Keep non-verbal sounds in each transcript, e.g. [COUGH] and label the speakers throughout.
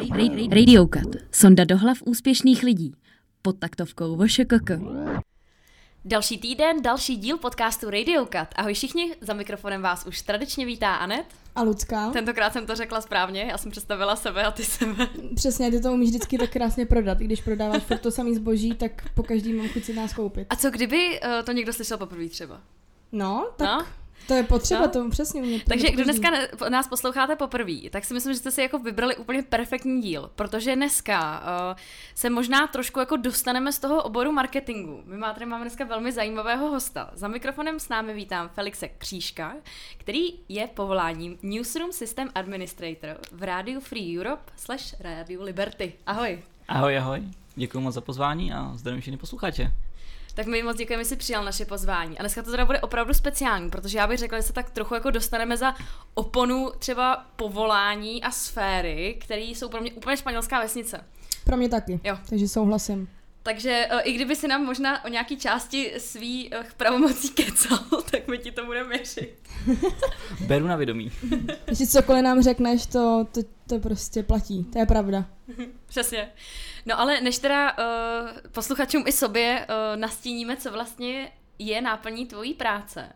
Speaker 1: Radio Cut. Sonda do hlav úspěšných lidí. Pod taktovkou VŠKK.
Speaker 2: Další týden, další díl podcastu Radio Cut. Ahoj všichni, za mikrofonem vás už tradičně vítá Anet.
Speaker 3: A Lucka.
Speaker 2: Tentokrát jsem to řekla správně, já jsem představila sebe a ty sebe.
Speaker 3: Přesně, ty to umíš vždycky tak krásně prodat. I když prodáváš furt to samý zboží, tak po každý mám chuť si nás koupit.
Speaker 2: A co kdyby uh, to někdo slyšel poprvé třeba?
Speaker 3: No, tak no? To je potřeba, no? to přesně umět.
Speaker 2: Takže kdo dneska ne, nás posloucháte poprvé, tak si myslím, že jste si jako vybrali úplně perfektní díl, protože dneska uh, se možná trošku jako dostaneme z toho oboru marketingu. My má, tady máme dneska velmi zajímavého hosta. Za mikrofonem s námi vítám Felixe Křížka, který je povoláním Newsroom System Administrator v Radio Free Europe slash Radio Liberty. Ahoj.
Speaker 4: Ahoj, ahoj. Děkuji moc za pozvání a zdravím všechny posluchače.
Speaker 2: Tak my moc děkujeme, že jsi přijal naše pozvání. A dneska to teda bude opravdu speciální, protože já bych řekla, že se tak trochu jako dostaneme za oponu třeba povolání a sféry, které jsou pro mě úplně španělská vesnice.
Speaker 3: Pro mě taky, jo. takže souhlasím.
Speaker 2: Takže uh, i kdyby si nám možná o nějaký části svý uh, pravomocí kecal, [LAUGHS] tak my ti to budeme věřit. [LAUGHS]
Speaker 4: Beru na vědomí.
Speaker 3: Když cokoliv nám řekneš, to, to, to prostě platí, to je pravda. [LAUGHS]
Speaker 2: Přesně. No ale než teda uh, posluchačům i sobě uh, nastíníme, co vlastně je náplní tvojí práce,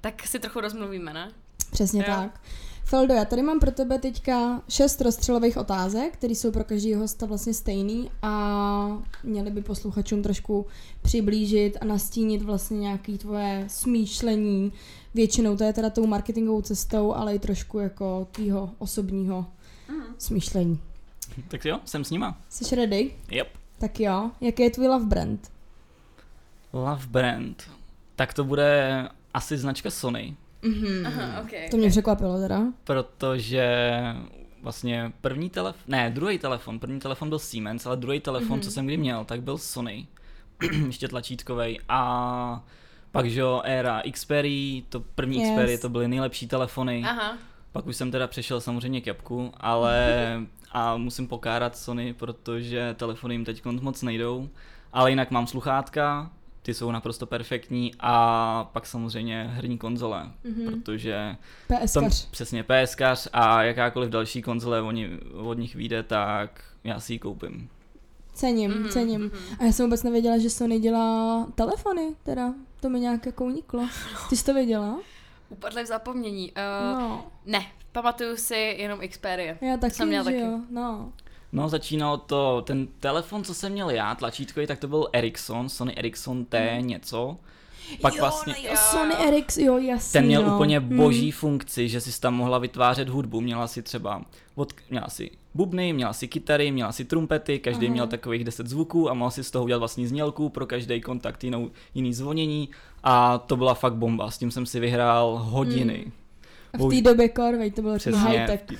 Speaker 2: tak si trochu rozmluvíme, ne?
Speaker 3: Přesně jo? tak. Feldo, já tady mám pro tebe teďka šest rozstřelových otázek, které jsou pro každého hosta vlastně stejný a měly by posluchačům trošku přiblížit a nastínit vlastně nějaké tvoje smýšlení. Většinou to je teda tou marketingovou cestou, ale i trošku jako tvýho osobního mm. smýšlení.
Speaker 4: Tak jo, jsem s nima.
Speaker 3: Jsi ready?
Speaker 4: Yep.
Speaker 3: Tak jo, jaký je tvůj love brand?
Speaker 4: Love brand? Tak to bude asi značka Sony.
Speaker 2: Mm-hmm. Aha, okay.
Speaker 3: To mě překvapilo teda.
Speaker 4: Protože vlastně první telefon, ne, druhý telefon, první telefon byl Siemens, ale druhý telefon, mm-hmm. co jsem kdy měl, tak byl Sony. [CLEARS THROAT] Ještě tlačítkový a pak, že jo, éra Xperia, to první yes. Xperia, to byly nejlepší telefony. Aha. Pak už jsem teda přešel samozřejmě k Japku, ale [LAUGHS] a musím pokárat Sony, protože telefony jim teď moc nejdou. Ale jinak mám sluchátka, ty jsou naprosto perfektní a pak samozřejmě herní konzole, mm-hmm. protože
Speaker 3: PSkař. Tom,
Speaker 4: přesně PSkař a jakákoliv další konzole oni, od nich vyjde, tak já si ji koupím.
Speaker 3: Cením, mm-hmm. cením. Mm-hmm. A já jsem vůbec nevěděla, že Sony dělá telefony, teda. To mi nějak jako uniklo. [LAUGHS] Ty jsi to věděla?
Speaker 2: Upadly v zapomnění. Uh, no. Ne, pamatuju si jenom Xperia.
Speaker 3: Já taky, jsem měla taky. Jo, no.
Speaker 4: No, začínalo to, ten telefon, co jsem měl já, tlačítkový, tak to byl Ericsson, Sony Ericsson T mm. něco.
Speaker 3: Pak jo, vlastně, jo, Sony Ericsson, jo, jasný,
Speaker 4: Ten měl
Speaker 3: no.
Speaker 4: úplně hmm. boží hmm. funkci, že si tam mohla vytvářet hudbu, měla si třeba, od, měla si bubny, měla si kytary, měla si trumpety, každý Aha. měl takových 10 zvuků a mohl si z toho udělat vlastní znělku, pro každý kontakt jinou, jiný zvonění a to byla fakt bomba, s tím jsem si vyhrál hodiny. Hmm.
Speaker 3: A v té době korvej, to bylo Přesně, high-tech.
Speaker 2: to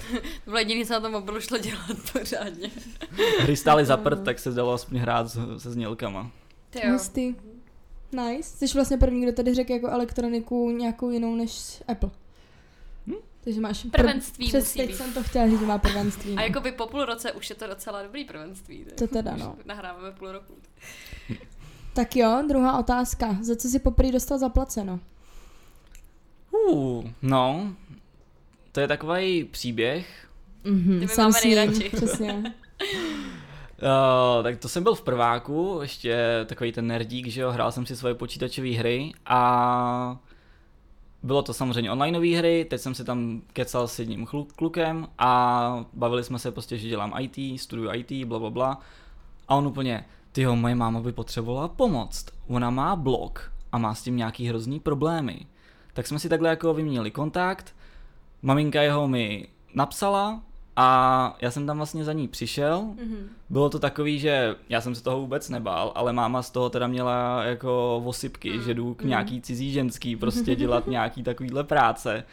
Speaker 2: bylo jediné, co na tom mobilu šlo dělat pořádně. [LAUGHS]
Speaker 4: Hry stály za prd, tak se dalo aspoň hrát se znělkama.
Speaker 3: Hustý. Nice. Jsi vlastně první, kdo tady řekl jako elektroniku nějakou jinou než Apple. Hm? Takže máš
Speaker 2: prvenství.
Speaker 3: Pr- přes teď jsem to chtěla říct, že má prvenství.
Speaker 2: A jako by po půl roce už je to docela dobrý prvenství.
Speaker 3: To teda no.
Speaker 2: Nahráváme půl roku.
Speaker 3: Tak jo, druhá otázka. Za co jsi poprvé dostal zaplaceno?
Speaker 4: Uh, no, to je takový příběh.
Speaker 3: Mm-hmm,
Speaker 2: sám si [LAUGHS]
Speaker 3: přesně.
Speaker 4: Uh, [LAUGHS] tak to jsem byl v prváku, ještě takový ten nerdík, že jo, hrál jsem si svoje počítačové hry a bylo to samozřejmě onlineové hry, teď jsem si tam kecal s jedním klukem a bavili jsme se prostě, že dělám IT, studuju IT, bla bla bla. A on úplně, tyjo, moje máma by potřebovala pomoct, ona má blog a má s tím nějaký hrozný problémy tak jsme si takhle jako vyměnili kontakt, maminka jeho mi napsala a já jsem tam vlastně za ní přišel. Mm-hmm. Bylo to takový, že já jsem se toho vůbec nebál, ale máma z toho teda měla jako vosypky, mm. že jdu k mm. nějaký cizí ženský prostě dělat [LAUGHS] nějaký takovýhle práce.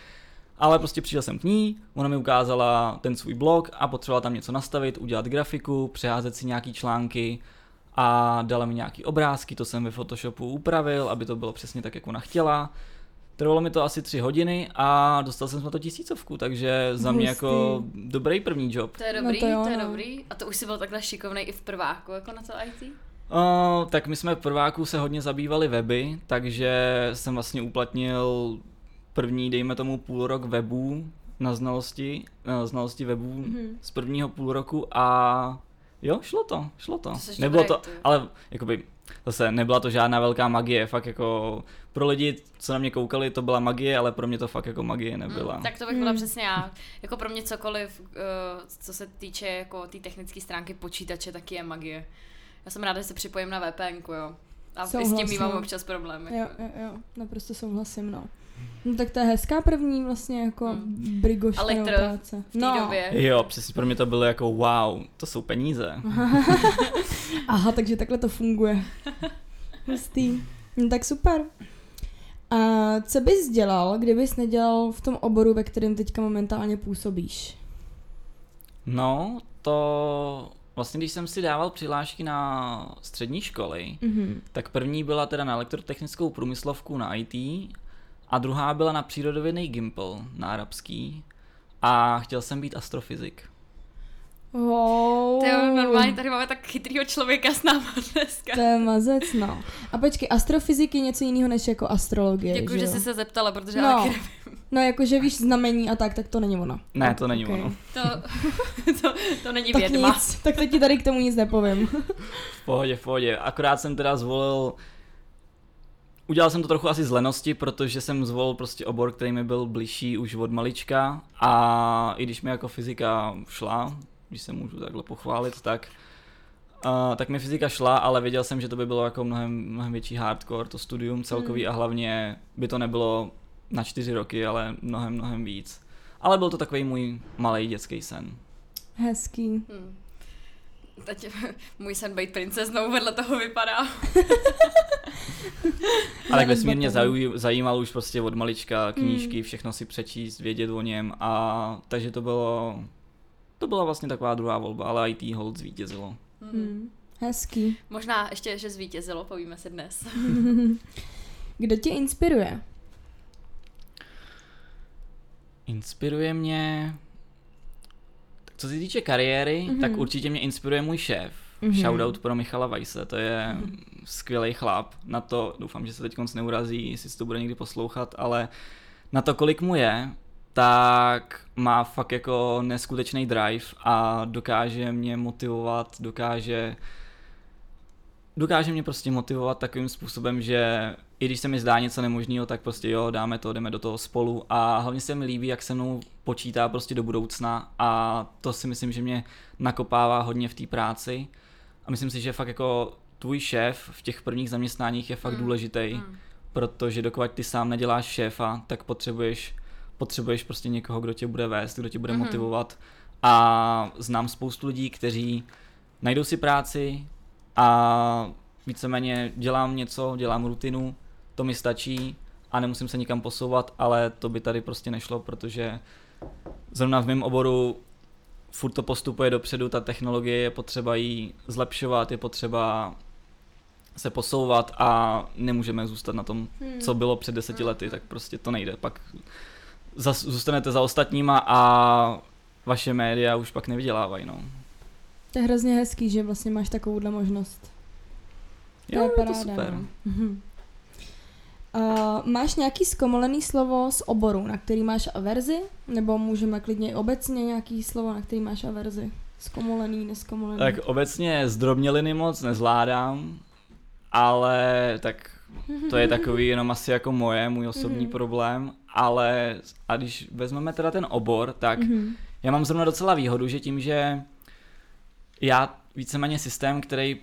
Speaker 4: Ale prostě přišel jsem k ní, ona mi ukázala ten svůj blog a potřebovala tam něco nastavit, udělat grafiku, přeházet si nějaký články a dala mi nějaký obrázky, to jsem ve Photoshopu upravil, aby to bylo přesně tak, jak ona chtěla. Trvalo mi to asi tři hodiny a dostal jsem na to tisícovku, takže za mě jako dobrý první job.
Speaker 2: To je dobrý, no to, to je no. dobrý. A to už si byl takhle šikovný i v prváku, jako na to IT?
Speaker 4: Uh, tak my jsme v prváku se hodně zabývali weby, takže jsem vlastně uplatnil první, dejme tomu, půl rok webů na znalosti, na znalosti webů
Speaker 3: Mhm.
Speaker 4: z prvního půl roku a jo, šlo to, šlo to.
Speaker 2: To
Speaker 4: Nebylo to, ale jakoby zase nebyla to žádná velká magie, fakt jako pro lidi, co na mě koukali, to byla magie, ale pro mě to fakt jako magie nebyla.
Speaker 2: Mm, tak to bych byla
Speaker 3: Mm.
Speaker 2: přesně já. Jako pro mě cokoliv, uh, co se týče jako té technické stránky počítače, taky je magie. Já jsem ráda, že se připojím na VPN, jo. A i s tím
Speaker 3: Souhlasím.
Speaker 2: mývám občas problémy.
Speaker 3: Jo, jo, jo, naprosto souhlasím, no. No tak to je hezká první vlastně jako
Speaker 2: Hmm.
Speaker 3: nebo
Speaker 2: litr
Speaker 3: práce.
Speaker 2: V té
Speaker 3: no.
Speaker 2: době.
Speaker 4: Jo, přesně pro mě to bylo jako wow, to jsou peníze. [LAUGHS]
Speaker 3: Aha, takže takhle to funguje. Hustý. No tak super. A co bys dělal, kdybys nedělal v tom oboru, ve kterém teďka momentálně působíš?
Speaker 4: No, to vlastně když jsem si dával přihlášky na střední školy,
Speaker 3: Mhm.
Speaker 4: tak první byla teda na elektrotechnickou průmyslovku na IT a druhá byla na přírodovědný Gimple na arabský a chtěl jsem být astrofyzik.
Speaker 3: Wow.
Speaker 2: To je normálně, tady máme tak chytrýho člověka s náma dneska.
Speaker 3: To je mazec, no. A počkej, astrofyzik je něco jiného než jako astrologie,
Speaker 2: Děkuji, že
Speaker 3: jo?
Speaker 2: jsi se zeptala, protože
Speaker 3: No.
Speaker 2: já taky nevím.
Speaker 3: No, jakože víš znamení a tak, tak to není ono.
Speaker 4: Ne, to není
Speaker 3: Ok.
Speaker 4: ono.
Speaker 2: To, [LAUGHS] to, to není
Speaker 3: Tak
Speaker 2: vědma.
Speaker 3: nic, tak teď ti tady k tomu nic nepovím.
Speaker 4: V pohodě, v pohodě. Akorát jsem teda zvolil Udělal jsem to trochu asi z lenosti, protože jsem zvolil prostě obor, který mi byl bližší už od malička a i když mi jako fyzika šla, když se můžu takhle pochválit, tak Uh, tak mi fyzika šla, ale věděl jsem, že to by bylo jako mnohem, mnohem větší hardcore, to studium celkový
Speaker 3: Hmm.
Speaker 4: a hlavně by to nebylo na čtyři roky, ale mnohem, mnohem víc. Ale byl to takový můj malý dětský sen.
Speaker 3: Hezký.
Speaker 2: Hmm. Teď [LAUGHS] můj sen být princeznou vedle toho vypadá. [LAUGHS] [LAUGHS]
Speaker 4: Ale tak
Speaker 3: bez
Speaker 4: vesmírně
Speaker 3: batonu.
Speaker 4: zauj- zajímal už prostě od malička knížky, všechno si přečíst, vědět o něm a takže to bylo, to byla vlastně taková druhá volba, ale IT hold zvítězilo.
Speaker 2: Hmm.
Speaker 3: Hmm. Hezký.
Speaker 2: Možná ještě, že zvítězilo, povíme si dnes. [LAUGHS]
Speaker 3: Kdo tě inspiruje?
Speaker 4: Inspiruje mě, tak co se týče kariéry,
Speaker 3: Mhm.
Speaker 4: tak určitě mě inspiruje můj šéf.
Speaker 3: Mhm.
Speaker 4: Shoutout pro Michala Weisse, to je skvělý chlap. Na to, doufám, že se teď konc neurazí, jestli to bude někdy poslouchat, ale na to, kolik mu je, tak má fakt jako neskutečný drive a dokáže mě motivovat, dokáže dokáže mě prostě motivovat takovým způsobem, že i když se mi zdá něco nemožného, tak prostě jo, dáme to, jdeme do toho spolu a hlavně se mi líbí, jak se mnou počítá prostě do budoucna a to si myslím, že mě nakopává hodně v té práci a myslím si, že fakt jako tvůj šéf v těch prvních zaměstnáních je fakt
Speaker 2: Mm,
Speaker 4: důležitý,
Speaker 2: Hmm.
Speaker 4: protože dokud ty sám neděláš šéfa, tak potřebuješ, potřebuješ prostě někoho, kdo tě bude vést, kdo tě bude
Speaker 2: Mhm.
Speaker 4: motivovat a znám spoustu lidí, kteří najdou si práci a víceméně dělám něco, dělám rutinu, to mi stačí a nemusím se nikam posouvat, ale to by tady prostě nešlo, protože zrovna v mém oboru furt to postupuje dopředu, ta technologie je potřeba jí zlepšovat, je potřeba se posouvat a nemůžeme zůstat na tom,
Speaker 3: Hmm.
Speaker 4: co bylo před deseti lety, tak prostě to nejde. Pak zas, zůstanete za ostatníma a vaše média už pak nevydělávají, no.
Speaker 3: To je hrozně hezký, že vlastně máš takovouhle možnost.
Speaker 4: Jo, je to
Speaker 3: paráda,
Speaker 4: super.
Speaker 3: No. Uh, máš nějaký zkomolený slovo z oboru, na který máš averzi? Nebo můžeme klidně i obecně nějaký slovo, na který máš averzi? Zkomolený, neskomolený?
Speaker 4: Tak obecně zdrobněliny moc nezvládám, ale tak to je takový [LAUGHS] jenom asi jako moje, můj osobní
Speaker 3: Mhm.
Speaker 4: problém, ale a když vezmeme teda ten obor, tak
Speaker 3: Mhm.
Speaker 4: já mám zrovna docela výhodu, že tím, že já víceméně systém, který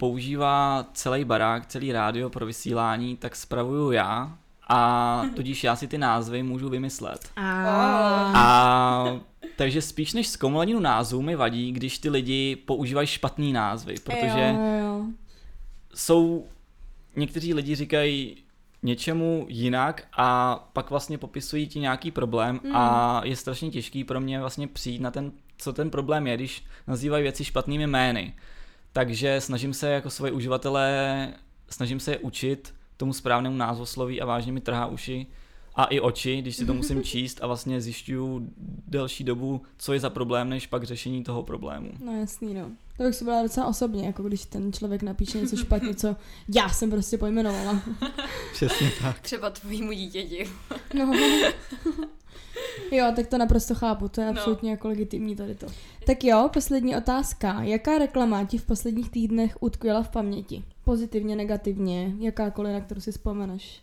Speaker 4: používá celý barák, celý rádio pro vysílání, tak spravuju já a tudíž já si ty názvy můžu vymyslet.
Speaker 3: A...
Speaker 4: Takže spíš než zkomoleninu názvů mi vadí, když ty lidi používají špatný názvy, protože jsou, někteří lidi říkají něčemu jinak a pak vlastně popisují ti nějaký problém
Speaker 3: Mm.
Speaker 4: a je strašně těžký pro mě vlastně přijít na ten, co ten problém je, když nazývají věci špatnými jmény. Takže snažím se jako svoje uživatele, snažím se je učit tomu správnému názvosloví a vážně mi trhá uši a i oči, když si to musím [LAUGHS] číst a vlastně zjišťuju delší dobu, co je za problém, než pak řešení toho problému.
Speaker 3: No jasný, no. To bych si byla docela osobně, jako když ten člověk napíše něco špatně, co já jsem prostě pojmenovala. [LAUGHS]
Speaker 4: Přesně tak.
Speaker 2: Třeba tvýmu dítěti. [LAUGHS]
Speaker 3: No. Jo, tak to naprosto chápu, to je
Speaker 2: No.
Speaker 3: absolutně jako legitimní tady to. Tak jo, poslední otázka. Jaká reklama ti v posledních týdnech utkvěla v paměti? Pozitivně, negativně, jakákoliv, na kterou si vzpomeneš?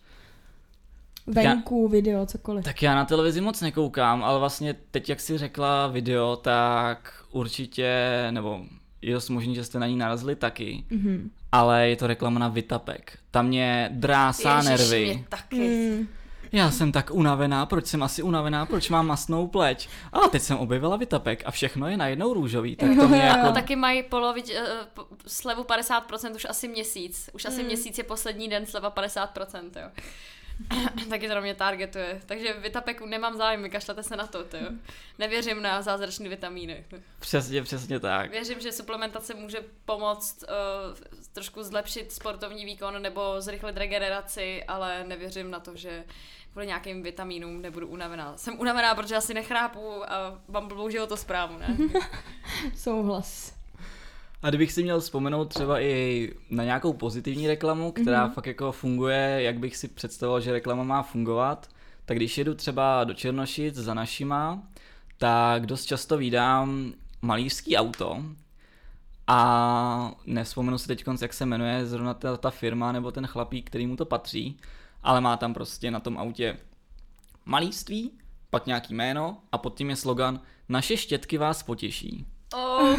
Speaker 3: Venku, video, cokoliv.
Speaker 4: Tak já na televizi moc nekoukám, ale vlastně teď, jak jsi řekla video, tak určitě, nebo je dost možný, že jste na ní narazili taky,
Speaker 3: Mhm.
Speaker 4: ale je to reklama na Vitapek. Tam mě drásá
Speaker 2: Ježiš,
Speaker 4: nervy.
Speaker 2: mě taky.
Speaker 3: Mm,
Speaker 4: Já jsem tak unavená, proč jsem asi unavená, proč mám masnou pleť? A teď jsem objevila Vitapek a všechno je najednou růžový, tak to mě [LAUGHS] jako...
Speaker 2: No taky mají polovič, uh, slevu 50% už asi měsíc. Už asi
Speaker 3: Mm.
Speaker 2: měsíc je poslední den sleva 50%, jo. [LAUGHS] Taky to na mě targetuje. Takže Vitapeku nemám zájem, vykašlete se na to, to jo. Nevěřím na zázračné vitamíny.
Speaker 4: Přesně, přesně tak.
Speaker 2: Věřím, že suplementace může pomoct uh, trošku zlepšit sportovní výkon nebo zrychlit regeneraci, ale nevěřím na to, že kvůli nějakým vitamínům nebudu unavená. Jsem unavená, protože asi nechrápu a mám blbou životosprávu, ne? [LAUGHS]
Speaker 3: souhlas.
Speaker 4: A kdybych si měl vzpomenout třeba i na nějakou pozitivní reklamu, která mm-hmm. fakt jako funguje, jak bych si představoval, že reklama má fungovat, tak když jedu třeba do Černošic za našima, tak dost často vídám malířský auto a nevzpomenu si teď, jak se jmenuje zrovna ta, ta firma nebo ten chlapík, který mu to patří, ale má tam prostě na tom autě malířství, pak nějaký jméno a pod tím je slogan Naše štětky vás potěší.
Speaker 2: OK. [LAUGHS]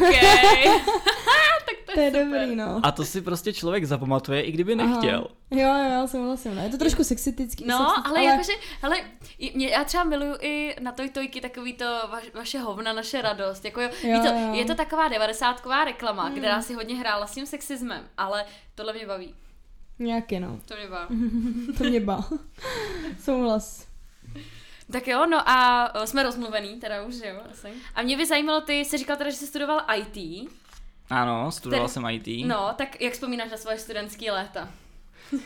Speaker 2: tak to
Speaker 3: To
Speaker 2: je
Speaker 3: je
Speaker 2: super.
Speaker 3: dobrý, no.
Speaker 4: A to si prostě člověk zapamatuje, i kdyby
Speaker 3: Aha.
Speaker 4: nechtěl.
Speaker 3: Jo, jo, já souhlasím. No. Je to trošku sexistický.
Speaker 2: No,
Speaker 3: sexistický,
Speaker 2: ale, jakože, hele, i- mě, já třeba miluju i na toj tojky takový to vaš, vaše hovna, naše radost. Jako, jo,
Speaker 3: Jo,
Speaker 2: to,
Speaker 3: jo.
Speaker 2: Je to taková devadesátková reklama, mm. která si hodně hrála s tím sexismem, ale tohle mě baví.
Speaker 3: Nějaký, no.
Speaker 2: To mě baví. [LAUGHS]
Speaker 3: To mě bá. [LAUGHS] Souhlas.
Speaker 2: Tak jo, no a o, jsme rozmluvený, teda už, jo, asi. A mě by zajímalo, ty jsi říkal teda, že jsi studoval IT.
Speaker 4: Ano, studoval
Speaker 2: Ten-
Speaker 4: jsem IT.
Speaker 2: No, tak jak vzpomínáš na svoje studentské léta?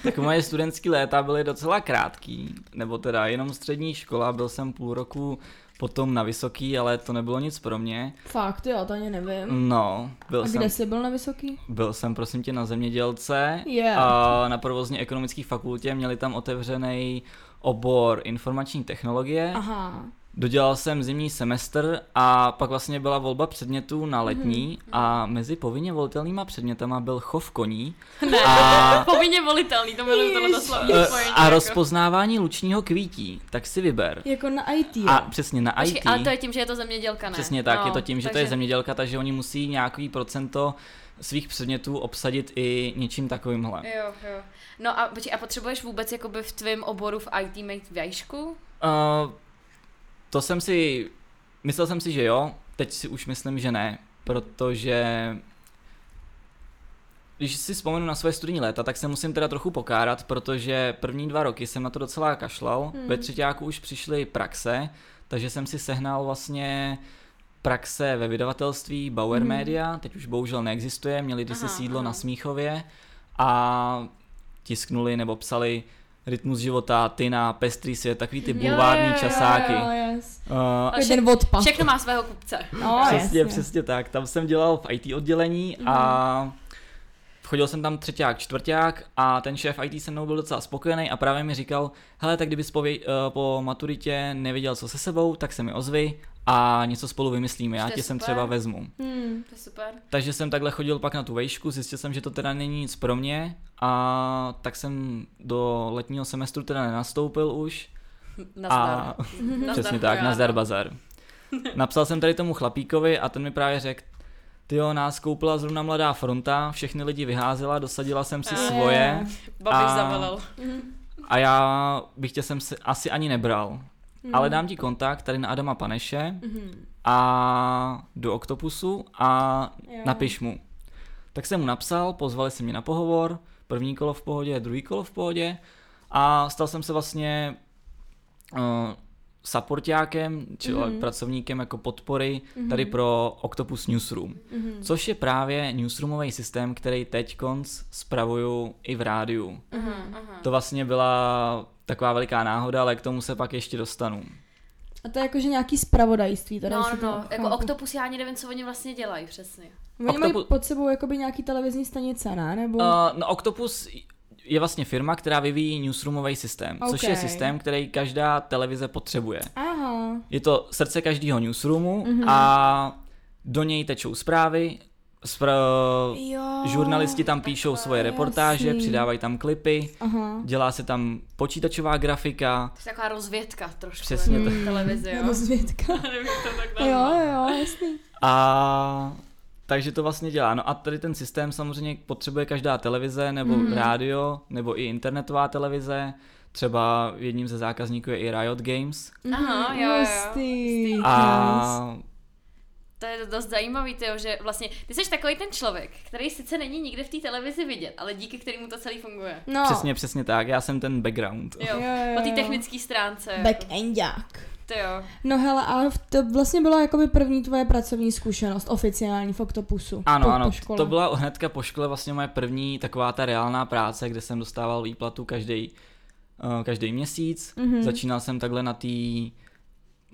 Speaker 4: Tak moje studentské léta byly docela krátký, nebo teda jenom střední škola, byl jsem půl roku potom na vysoký, ale to nebylo nic pro mě.
Speaker 3: Fakt, jo, to ani nevím.
Speaker 4: No, byl
Speaker 3: A
Speaker 4: jsem,
Speaker 3: kde jsi byl na vysoký?
Speaker 4: byl jsem prosím tě na zemědělce
Speaker 3: Yeah.
Speaker 4: a na provozně ekonomické fakultě měli tam otevřený obor informační technologie.
Speaker 3: Aha.
Speaker 4: Dodělal jsem zimní semestr a pak vlastně byla volba předmětů na letní a mezi povinně volitelnýma předmětama byl chov koní [LAUGHS]
Speaker 2: Ne,
Speaker 4: a, [LAUGHS]
Speaker 2: povinně volitelný, to tohle slovní
Speaker 4: e,
Speaker 2: spojení.
Speaker 4: a
Speaker 2: jako.
Speaker 4: rozpoznávání lučního kvítí, tak si vyber.
Speaker 3: Jako na IT, jo.
Speaker 4: A přesně na
Speaker 2: Počkej,
Speaker 4: IT,
Speaker 2: ale to je tím, že je to zemědělka, ne?
Speaker 4: přesně tak,
Speaker 2: no,
Speaker 4: je to tím, že to je zemědělka, takže oni musí nějaký procento svých předmětů obsadit i něčím takovýmhle.
Speaker 2: Jo, jo. No a, a potřebuješ vůbec jakoby v tvém oboru v IT mít výšku?
Speaker 4: Uh, to jsem si, myslel jsem si, že jo, teď si už myslím, že ne, protože když si vzpomenu na svoje studijní léta, tak se musím teda trochu pokárat, protože první dva roky jsem na to docela kašlal,
Speaker 3: Hmm.
Speaker 4: ve třetíku už přišly praxe, takže jsem si sehnal vlastně praxe ve vydavatelství Bauer
Speaker 3: Hmm.
Speaker 4: Media, teď už bohužel neexistuje, měli kdysi sídlo
Speaker 2: aha.
Speaker 4: na Smíchově a tisknuli nebo psali Rytmus života, Tina, Pestrý svět, takový ty
Speaker 2: Jo,
Speaker 4: bulvární
Speaker 2: jo, jo,
Speaker 4: časáky.
Speaker 3: Jo, yes.
Speaker 4: Uh,
Speaker 3: odpad.
Speaker 2: Všechno má svého kupce.
Speaker 3: No,
Speaker 4: přesně,
Speaker 3: jasně.
Speaker 4: přesně tak. Tam jsem dělal v IT oddělení a chodil jsem tam třetíák, čtvrták a ten šéf IT se mnou byl docela spokojený a právě mi říkal, hele, tak kdybys po, vě- eh, po maturitě nevěděl, co se sebou, tak se mi ozvi a něco spolu vymyslíme, já tě sem třeba vezmu.
Speaker 3: Hmm.
Speaker 2: To je super.
Speaker 4: Takže jsem takhle chodil pak na tu vejšku, zjistil jsem, že to teda není nic pro mě a tak jsem do letního semestru teda nenastoupil už.
Speaker 2: Nazdar.
Speaker 4: A
Speaker 2: Nazdar, [LAUGHS]
Speaker 4: přesně tak, nazdar bazar. Napsal jsem tady tomu chlapíkovi a ten mi právě řekl, ty jo, nás koupila zrovna mladá fronta, všechny lidi vyházela, dosadila jsem si
Speaker 2: A-
Speaker 4: svoje
Speaker 2: Babiš
Speaker 4: A-
Speaker 2: zavelel.
Speaker 4: a já bych tě sem si asi ani nebral.
Speaker 3: Hmm.
Speaker 4: Ale dám ti kontakt tady na Adama Paneše
Speaker 3: Mhm.
Speaker 4: a do Octopusu a
Speaker 3: Jo.
Speaker 4: napiš mu. Tak jsem mu napsal, pozvali si mě na pohovor, první kolo v pohodě, druhý kolo v pohodě a stal jsem se vlastně uh, supportákem, či
Speaker 3: Mhm.
Speaker 4: pracovníkem jako podpory tady pro Octopus Newsroom,
Speaker 3: Mhm.
Speaker 4: což je právě newsroomový systém, který teď konc spravuju i v rádiu.
Speaker 2: Aha.
Speaker 4: To vlastně byla taková veliká náhoda, ale k tomu se pak ještě dostanu.
Speaker 3: A to je jakože nějaký spravodajství. Tady
Speaker 2: No, no,
Speaker 3: to
Speaker 2: no, jako. Octopus já ani nevím, co oni vlastně dělají přesně.
Speaker 3: Oni mají
Speaker 4: Octopu-
Speaker 3: pod sebou jakoby nějaký televizní stanice, ne? Nebo...
Speaker 4: Uh, no Octopus je vlastně firma, která vyvíjí newsroomový systém, což je systém, který každá televize potřebuje.
Speaker 3: Aha.
Speaker 4: Je to srdce každého newsroomu
Speaker 3: Mhm.
Speaker 4: a do něj tečou zprávy, spra-
Speaker 3: Jo,
Speaker 4: žurnalisti tam píšou svoje reportáže,
Speaker 3: jasný.
Speaker 4: přidávají tam klipy,
Speaker 3: Aha.
Speaker 4: dělá se tam počítačová grafika,
Speaker 2: To je taková rozvědka trošku.
Speaker 4: Přesně tak.
Speaker 2: v televizi, jo.
Speaker 3: Rozvědka. [LAUGHS]
Speaker 2: Nevím, to tak
Speaker 3: jo, jo, jasný.
Speaker 4: A takže to vlastně dělá. No a tady ten systém samozřejmě potřebuje každá televize, nebo mm. rádio, nebo i internetová televize. Třeba jedním ze zákazníků je i Riot Games.
Speaker 2: Aha, jo, jo.
Speaker 4: A
Speaker 2: To je dost zajímavý, tyjo, že vlastně ty jsi takový ten člověk, který sice není nikde v té televizi vidět, ale díky kterému to celý funguje.
Speaker 3: No.
Speaker 4: přesně, přesně tak, já jsem ten background.
Speaker 2: Jo,
Speaker 3: Jo, jo,
Speaker 2: po té technické stránce.
Speaker 3: Backendák.
Speaker 2: Ty jo.
Speaker 3: No hele, a to vlastně byla jakoby první tvoje pracovní zkušenost, oficiální v Octopusu.
Speaker 4: Ano,
Speaker 3: po,
Speaker 4: ano,
Speaker 3: po škole.
Speaker 4: to byla hnedka po škole vlastně moje první taková ta reálná práce, kde jsem dostával výplatu každý každý měsíc.
Speaker 3: Mhm.
Speaker 4: Začínal jsem takhle na té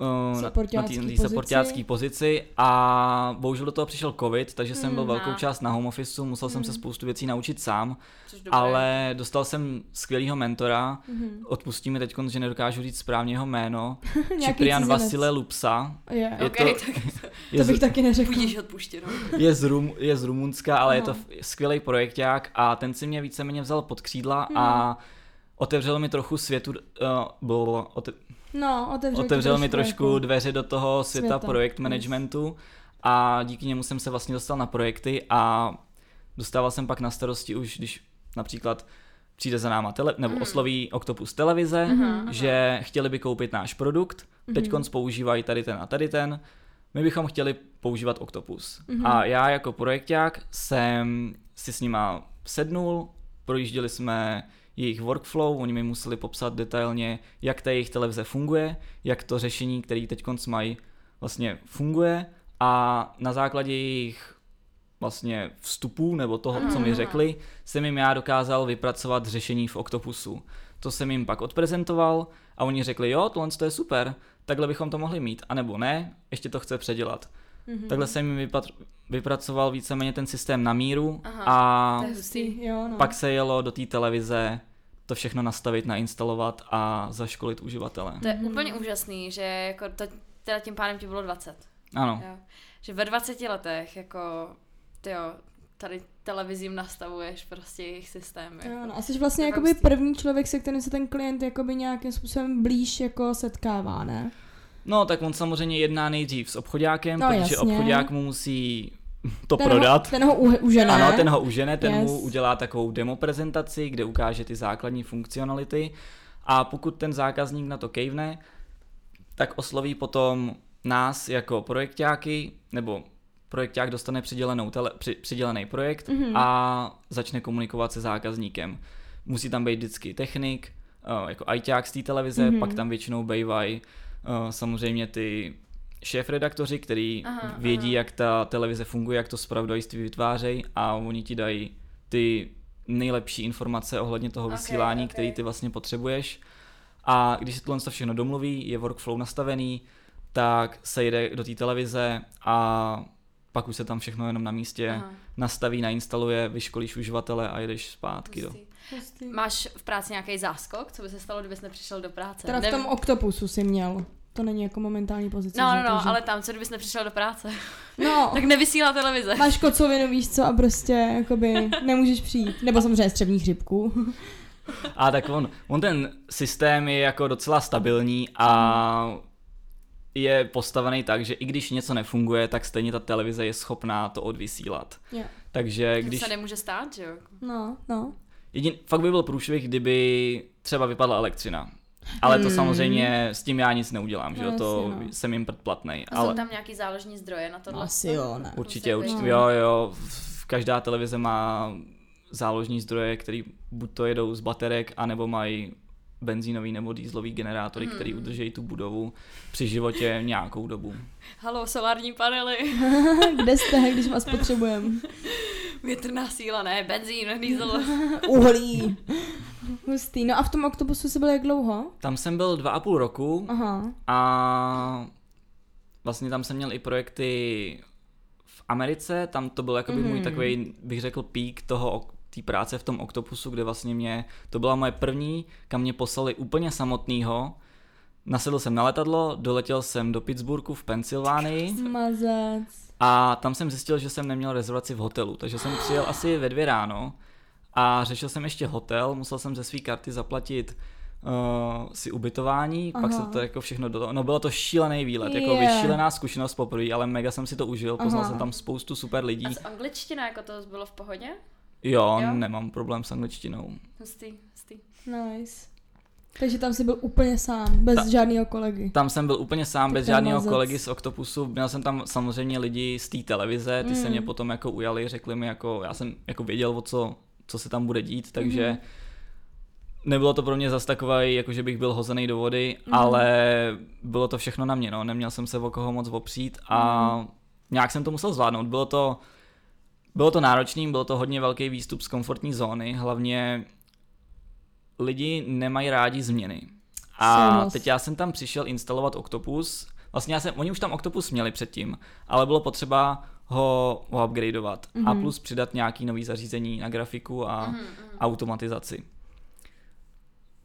Speaker 4: na, na
Speaker 3: Supportácký
Speaker 4: té
Speaker 3: pozici.
Speaker 4: supportácké pozici a bohužel do toho přišel covid, takže jsem byl
Speaker 2: Mhm.
Speaker 4: velkou část na home officeu, musel jsem se spoustu věcí naučit sám,
Speaker 2: dobré.
Speaker 4: ale dostal jsem skvělýho mentora,
Speaker 3: Mhm.
Speaker 4: odpustí mi teď, že nedokážu říct správně jeho jméno, [LAUGHS]
Speaker 3: cizinec.
Speaker 4: Vasile Lupsa,
Speaker 3: Je,
Speaker 4: je
Speaker 2: Ok,
Speaker 4: to-
Speaker 2: tak [LAUGHS]
Speaker 4: je,
Speaker 3: to
Speaker 4: z,
Speaker 3: bych taky neřekla.
Speaker 2: budíš odpuštěno. [LAUGHS]
Speaker 4: je, z Rum, je z Rumunska, ale je to f- skvělý projekták a ten si mě víceméně vzal pod křídla a
Speaker 3: Mhm.
Speaker 4: otevřel mi trochu světu, uh, blablabla, ote,
Speaker 3: No, otevřel,
Speaker 4: otevřel mi trošku
Speaker 3: jako-
Speaker 4: dveře do toho světa,
Speaker 3: světa,
Speaker 4: projekt managementu a díky němu jsem se vlastně dostal na projekty a dostával jsem pak na starosti už, když například přijde za náma tele, nebo
Speaker 2: Mhm.
Speaker 4: osloví Octopus televize,
Speaker 2: Mhm.
Speaker 4: že chtěli by koupit náš produkt, teď
Speaker 3: Mhm.
Speaker 4: používají tady ten a tady ten, my bychom chtěli používat Octopus.
Speaker 3: Mhm.
Speaker 4: A já jako projekták jsem si s nima sednul, projížděli jsme jejich workflow, oni mi museli popsat detailně, jak ta jejich televize funguje, jak to řešení, který teď mají, vlastně funguje a na základě jejich vlastně vstupů nebo toho, co mi
Speaker 2: Aha.
Speaker 4: řekli, jsem jim já dokázal vypracovat řešení v Octopusu. To jsem jim pak odprezentoval a oni řekli, jo, tohle to je super, takhle bychom to mohli mít, anebo ne, ještě to chce předělat.
Speaker 3: Mhm.
Speaker 4: Takhle jsem jim vypatr- vypracoval víceméně ten systém na míru
Speaker 2: Aha,
Speaker 4: a.
Speaker 3: Jo, no.
Speaker 4: pak se jelo do té televize to všechno nastavit, nainstalovat a zaškolit uživatele.
Speaker 2: To je úplně úžasný, že jako to, teda tím pádem ti bylo 20.
Speaker 4: Ano,
Speaker 2: Jo. Že ve 20 letech jako ty jo, tady televizím nastavuješ prostě jejich systém. Jako.
Speaker 3: Jo, no, a jsi vlastně jakoby
Speaker 2: hustý.
Speaker 3: první člověk, se kterým se ten klient jakoby nějakým způsobem blíž jako setkává, ne?
Speaker 4: no tak on samozřejmě jedná nejdřív s obchodákem,
Speaker 3: No,
Speaker 4: protože
Speaker 3: jasně.
Speaker 4: obchodák mu musí to
Speaker 3: ten
Speaker 4: prodat.
Speaker 3: Ho, ten ho u, užene.
Speaker 4: Ano, ten ho užene, ten
Speaker 3: Yes.
Speaker 4: mu udělá takovou demo prezentaci, kde ukáže ty základní funkcionality a pokud ten zákazník na to kejvne, tak osloví potom nás jako projektáky, nebo projekták dostane přidělenou tele, při, přidělený projekt
Speaker 3: Mhm.
Speaker 4: a začne komunikovat se zákazníkem. Musí tam být vždycky technik, eh, jako ajťák z té televize,
Speaker 3: Mhm.
Speaker 4: pak tam většinou bývají eh, samozřejmě ty šéf-redaktoři, který
Speaker 2: Aha,
Speaker 4: vědí,
Speaker 2: aha.
Speaker 4: jak ta televize funguje, jak to zpravodajství vytvářejí a oni ti dají ty nejlepší informace ohledně toho
Speaker 2: Ok,
Speaker 4: vysílání,
Speaker 2: ok.
Speaker 4: který ty vlastně potřebuješ. A když se tohle to všechno domluví, je workflow nastavený, tak se jde do té televize a pak už se tam všechno jenom na místě
Speaker 2: Aha,
Speaker 4: nastaví, nainstaluje, vyškolíš uživatele a jedeš zpátky. Do.
Speaker 2: hustý.
Speaker 3: Hustý.
Speaker 2: Máš v práci nějaký záskok? Co by se stalo, kdybys nepřišel do práce?
Speaker 3: Teda v
Speaker 2: Nevím.
Speaker 3: tom Octopusu si měl. To není jako momentální pozice.
Speaker 2: No, no, no,
Speaker 3: Takže-
Speaker 2: ale tam, co kdybys nepřišel do práce?
Speaker 3: No, [LAUGHS]
Speaker 2: tak nevysílá televize.
Speaker 3: máš kocovinu, víš co, a prostě jakoby nemůžeš přijít. Nebo samozřejmě střevní chřipku.
Speaker 4: A tak on, on ten systém je jako docela stabilní a je postavený tak, že i když něco nefunguje, tak stejně ta televize je schopná to odvysílat.
Speaker 3: Jo.
Speaker 4: Takže
Speaker 2: Když...
Speaker 4: když...
Speaker 2: se nemůže stát, že jo?
Speaker 3: No, no.
Speaker 4: Jedin, fakt by byl průšvih, kdyby třeba vypadla elektřina. Ale to
Speaker 3: Hmm.
Speaker 4: samozřejmě s tím já nic neudělám, že jo,
Speaker 3: No,
Speaker 4: to
Speaker 3: no.
Speaker 4: jsem jim.
Speaker 2: A
Speaker 4: Ale
Speaker 2: jsou tam nějaký záložní zdroje na tohle?
Speaker 3: Asi jo, ne.
Speaker 4: určitě,
Speaker 2: být.
Speaker 4: určitě, jo, jo, v- každá televize má záložní zdroje, který buď to jedou z baterek, anebo mají benzínový nebo dýzlový generátory,
Speaker 2: Hmm.
Speaker 4: který udržejí tu budovu při životě nějakou dobu.
Speaker 2: Halo, solární panely, [LAUGHS]
Speaker 3: Kde jste, když vás potřebujeme? [LAUGHS]
Speaker 2: větrná síla, ne, benzín, diesel. [LAUGHS]
Speaker 3: Uhlí. Hustý. No a v tom Octopusu jsi byl jak dlouho?
Speaker 4: Tam jsem byl dva a půl roku
Speaker 3: Aha.
Speaker 4: a vlastně tam jsem měl i projekty v Americe, tam to byl jakoby můj
Speaker 3: Mhm.
Speaker 4: takový, bych řekl, pík toho té práce v tom Octopusu, kde vlastně mě, to byla moje první, kam mě poslali úplně samotného, nasedl jsem na letadlo, doletěl jsem do Pittsburghu v Pensylvánii
Speaker 3: Mazec.
Speaker 4: A tam jsem zjistil, že jsem neměl rezervaci v hotelu, takže jsem přijel asi ve dvě ráno a řešil jsem ještě hotel, musel jsem ze své karty zaplatit uh, si ubytování, Aha. pak se to jako všechno do No bylo to šílený výlet, jako
Speaker 3: Je.
Speaker 4: šílená zkušenost poprvé, ale mega jsem si to užil, poznal
Speaker 3: Aha.
Speaker 4: jsem tam spoustu super lidí.
Speaker 2: A s angličtina, jako to bylo v pohodě?
Speaker 4: Jo,
Speaker 2: Jo?
Speaker 4: nemám problém s angličtinou.
Speaker 2: Hustý, hustý.
Speaker 3: Nice. Takže tam jsi byl úplně sám, bez
Speaker 4: Ta-
Speaker 3: žádného kolegy.
Speaker 4: Tam jsem byl úplně sám,
Speaker 3: Tak
Speaker 4: bez žádného kolegy z Octopusu. Měl jsem tam samozřejmě lidi z té televize, ty se
Speaker 3: Mm.
Speaker 4: mě potom jako ujali, řekli mi jako, já jsem jako věděl, o co, co se tam bude dít, takže
Speaker 3: Mhm.
Speaker 4: nebylo to pro mě zas takové, jako že bych byl hozený do vody,
Speaker 3: Mhm.
Speaker 4: ale bylo to všechno na mě, no. Neměl jsem se o koho moc opřít a
Speaker 3: Mhm.
Speaker 4: nějak jsem to musel zvládnout. Bylo to, bylo to náročný, bylo to hodně velký výstup z komfortní zóny, hlavně lidi nemají rádi změny. A teď já jsem tam přišel instalovat Octopus. Vlastně já jsem, oni už tam Octopus měli předtím, ale bylo potřeba ho, ho upgradeovat mm-hmm. a plus přidat nějaký nový zařízení na grafiku a mm-hmm. automatizaci.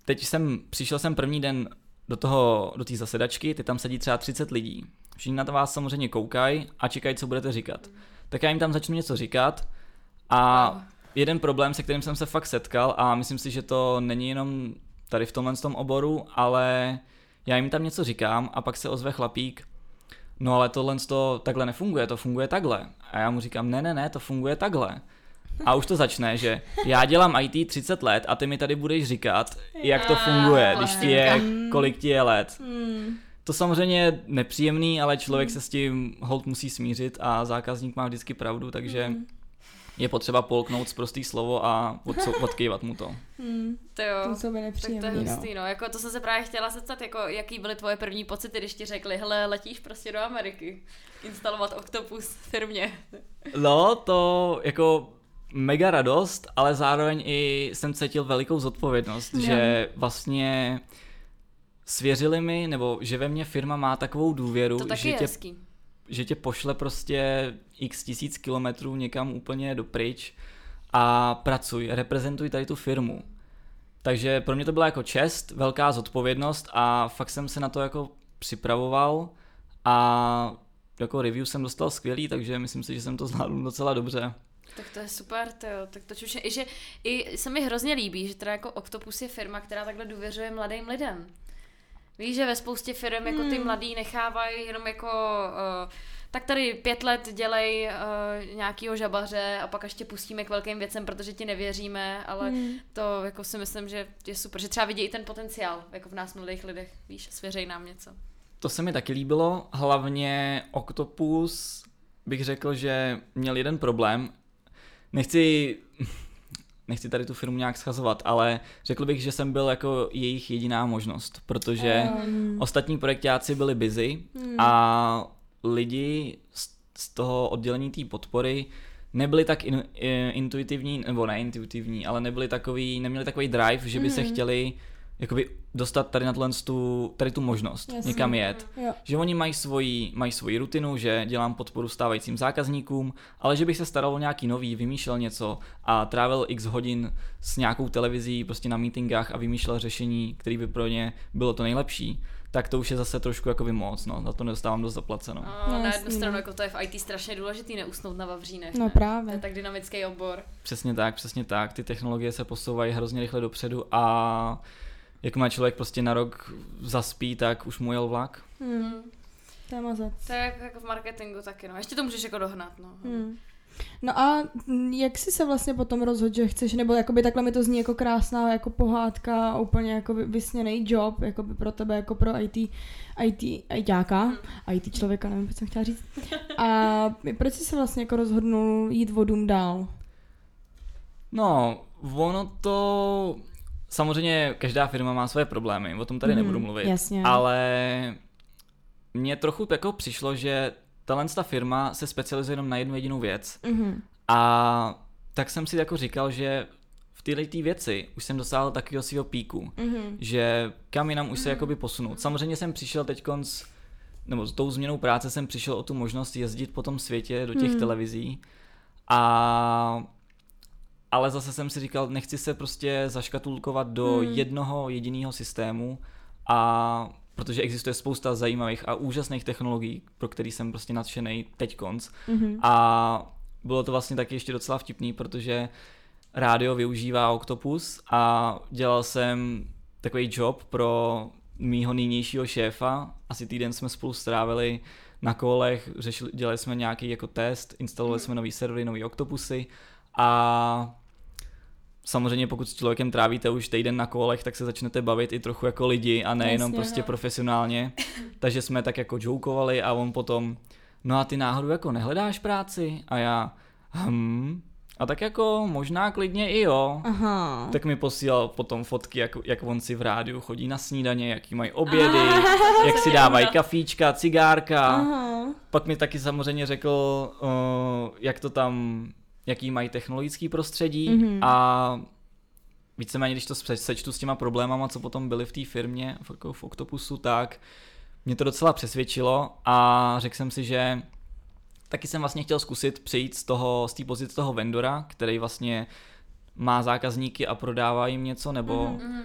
Speaker 4: Teď jsem, přišel jsem první den do toho, do té zasedačky, ty tam sedí třeba 30 lidí. Všichni na to vás samozřejmě koukají a čekají, co budete říkat. Tak já jim tam začnu něco říkat a
Speaker 2: Wow.
Speaker 4: Jeden problém, se kterým jsem se fakt setkal a myslím si, že to není jenom tady v tomhle tom oboru, ale já jim tam něco říkám a pak se ozve chlapík, no ale tohle to takhle nefunguje, to funguje takhle. A já mu říkám, ne, ne, ne, to funguje takhle. A už to začne, že já dělám IT 30 let a ty mi tady budeš říkat, jak to funguje, když ti je, kolik ti je let.
Speaker 3: Hmm.
Speaker 4: To samozřejmě je nepříjemný, ale člověk se s tím hold musí smířit a zákazník má vždycky pravdu, takže je potřeba polknout z prostý slovo a odco- [LAUGHS] odkývat mu to.
Speaker 3: Hmm.
Speaker 2: To jo.
Speaker 3: To mi
Speaker 2: Tak to je
Speaker 3: no.
Speaker 2: hustý, no. Jako to jsem se právě chtěla zeptat, jako jaký byly tvoje první pocity, když ti řekli, hele, letíš prostě do Ameriky, instalovat Octopus v firmě. [LAUGHS]
Speaker 4: No, to jako mega radost, ale zároveň i jsem cítil velikou zodpovědnost,
Speaker 3: Jo.
Speaker 4: že vlastně svěřili mi, nebo že ve mně firma má takovou důvěru,
Speaker 2: To taky
Speaker 4: že
Speaker 2: je
Speaker 4: tě,
Speaker 2: hezký.
Speaker 4: Že tě pošle prostě x tisíc kilometrů někam úplně dopryč a pracuj, reprezentuj tady tu firmu. Takže pro mě to byla jako čest, velká zodpovědnost a fakt jsem se na to jako připravoval a jako review jsem dostal skvělý, takže myslím si, že jsem to zvládl docela dobře.
Speaker 2: Tak to je super, to jo. Tak to čučně, i že i se mi hrozně líbí, že teda jako Octopus je firma, která takhle důvěřuje mladým lidem. Víš, že ve spoustě firm jako ty mladý nechávají jenom jako uh, tak tady pět let dělej uh, nějakýho žabaře a pak až tě pustíme k velkým věcem, protože ti nevěříme, ale
Speaker 3: Hmm.
Speaker 2: to jako si myslím, že je super, že třeba vidí i ten potenciál jako v nás mladých lidech, víš, svěřej nám něco.
Speaker 4: To se mi taky líbilo, hlavně Octopus bych řekl, že měl jeden problém. Nechci, nechci tady tu firmu nějak schazovat, ale řekl bych, že jsem byl jako jejich jediná možnost, protože
Speaker 3: Um,
Speaker 4: ostatní projektáci byli busy a lidi z, z toho oddělení té podpory nebyli tak in, intuitivní, nebo ne intuitivní, ale nebyli takový, neměli takový drive, že by se chtěli jakoby dostat tady na tu, tady tu možnost,
Speaker 3: Jasně.
Speaker 4: někam jet.
Speaker 3: jo.
Speaker 4: Že oni mají svoji, mají svoji rutinu, že dělám podporu stávajícím zákazníkům, ale že bych se staral o nějaký nový, vymýšlel něco a trávil x hodin s nějakou televizí prostě na meetingách a vymýšlel řešení, který by pro ně bylo to nejlepší, tak to už je zase trošku jako moc, no, za to nedostávám dost zaplaceno.
Speaker 2: A
Speaker 3: No,
Speaker 2: na
Speaker 3: jasný,
Speaker 2: jednu stranu
Speaker 3: no.
Speaker 2: jako to je v IT strašně důležitý neusnout na vavřínech.
Speaker 3: No
Speaker 2: ne?
Speaker 3: právě.
Speaker 2: To je tak dynamický obor.
Speaker 4: Přesně tak, přesně tak, ty technologie se posouvají hrozně rychle dopředu a jakmile člověk prostě na rok zaspí, tak už mu jel vlak.
Speaker 3: Hmm. To je mazec.
Speaker 2: To je jako, jako v marketingu taky, no. Ještě to můžeš jako dohnat, no.
Speaker 3: Hmm. No a jak jsi se vlastně potom rozhodl, že chceš, nebo jakoby takhle mi to zní jako krásná jako pohádka a úplně jako vy- vysněný job, jako by pro tebe, jako pro IT, IT, ITáka, IT člověka, nevím, co jsem chtěla říct. A proč jsi se vlastně jako rozhodnul jít vodům dál?
Speaker 4: No, ono to... Samozřejmě každá firma má své problémy, o tom tady
Speaker 3: Mhm,
Speaker 4: nebudu mluvit.
Speaker 3: jasně.
Speaker 4: Ale mně trochu jako přišlo, že tahle ta firma se specializuje jenom na jednu jedinou věc.
Speaker 3: Mhm.
Speaker 4: A tak jsem si jako říkal, že v téhle tý věci už jsem dosáhl takového svého píku,
Speaker 3: Mhm.
Speaker 4: že kam jinam už se jakoby posunout. Samozřejmě jsem přišel teď nebo s tou změnou práce jsem přišel o tu možnost jezdit po tom světě do těch
Speaker 3: Hmm.
Speaker 4: televizí a ale zase jsem si říkal, nechci se prostě zaškatulkovat do
Speaker 3: Hmm.
Speaker 4: jednoho jediného systému a protože existuje spousta zajímavých a úžasných technologií, pro který jsem prostě nadšený teď konc.
Speaker 3: Mhm.
Speaker 4: A bylo to vlastně taky ještě docela vtipný, protože rádio využívá Octopus a dělal jsem takový job pro mýho nynějšího šéfa. Asi týden jsme spolu strávili na kolech, řešili, dělali jsme nějaký jako test, instalovali jsme nový servery, nový Octopusy a samozřejmě pokud s člověkem trávíte už týden na kolech, tak se začnete bavit i trochu jako lidi a nejenom
Speaker 3: Jasně,
Speaker 4: prostě
Speaker 3: no.
Speaker 4: profesionálně. [LAUGHS] Takže jsme tak jako jokovali a on potom, no a ty náhodou jako nehledáš práci? A já, hm, a tak jako možná klidně i jo.
Speaker 3: Aha.
Speaker 4: Tak mi posílal potom fotky, jak, jak on si v rádiu chodí na snídaně, jaký mají obědy, [LAUGHS] jak si dávají kafíčka, cigárka.
Speaker 3: Aha.
Speaker 4: Pak mi taky samozřejmě řekl, uh, jak to tam, jaký mají technologický prostředí
Speaker 3: Mhm.
Speaker 4: a víceméně, když to se- sečtu s těma problémama, co potom byly v té firmě, v, jako v Octopusu, tak mě to docela přesvědčilo a řekl jsem si, že taky jsem vlastně chtěl zkusit přejít z toho, z té pozice toho vendora, který vlastně má zákazníky a prodává jim něco, nebo
Speaker 2: Mhm,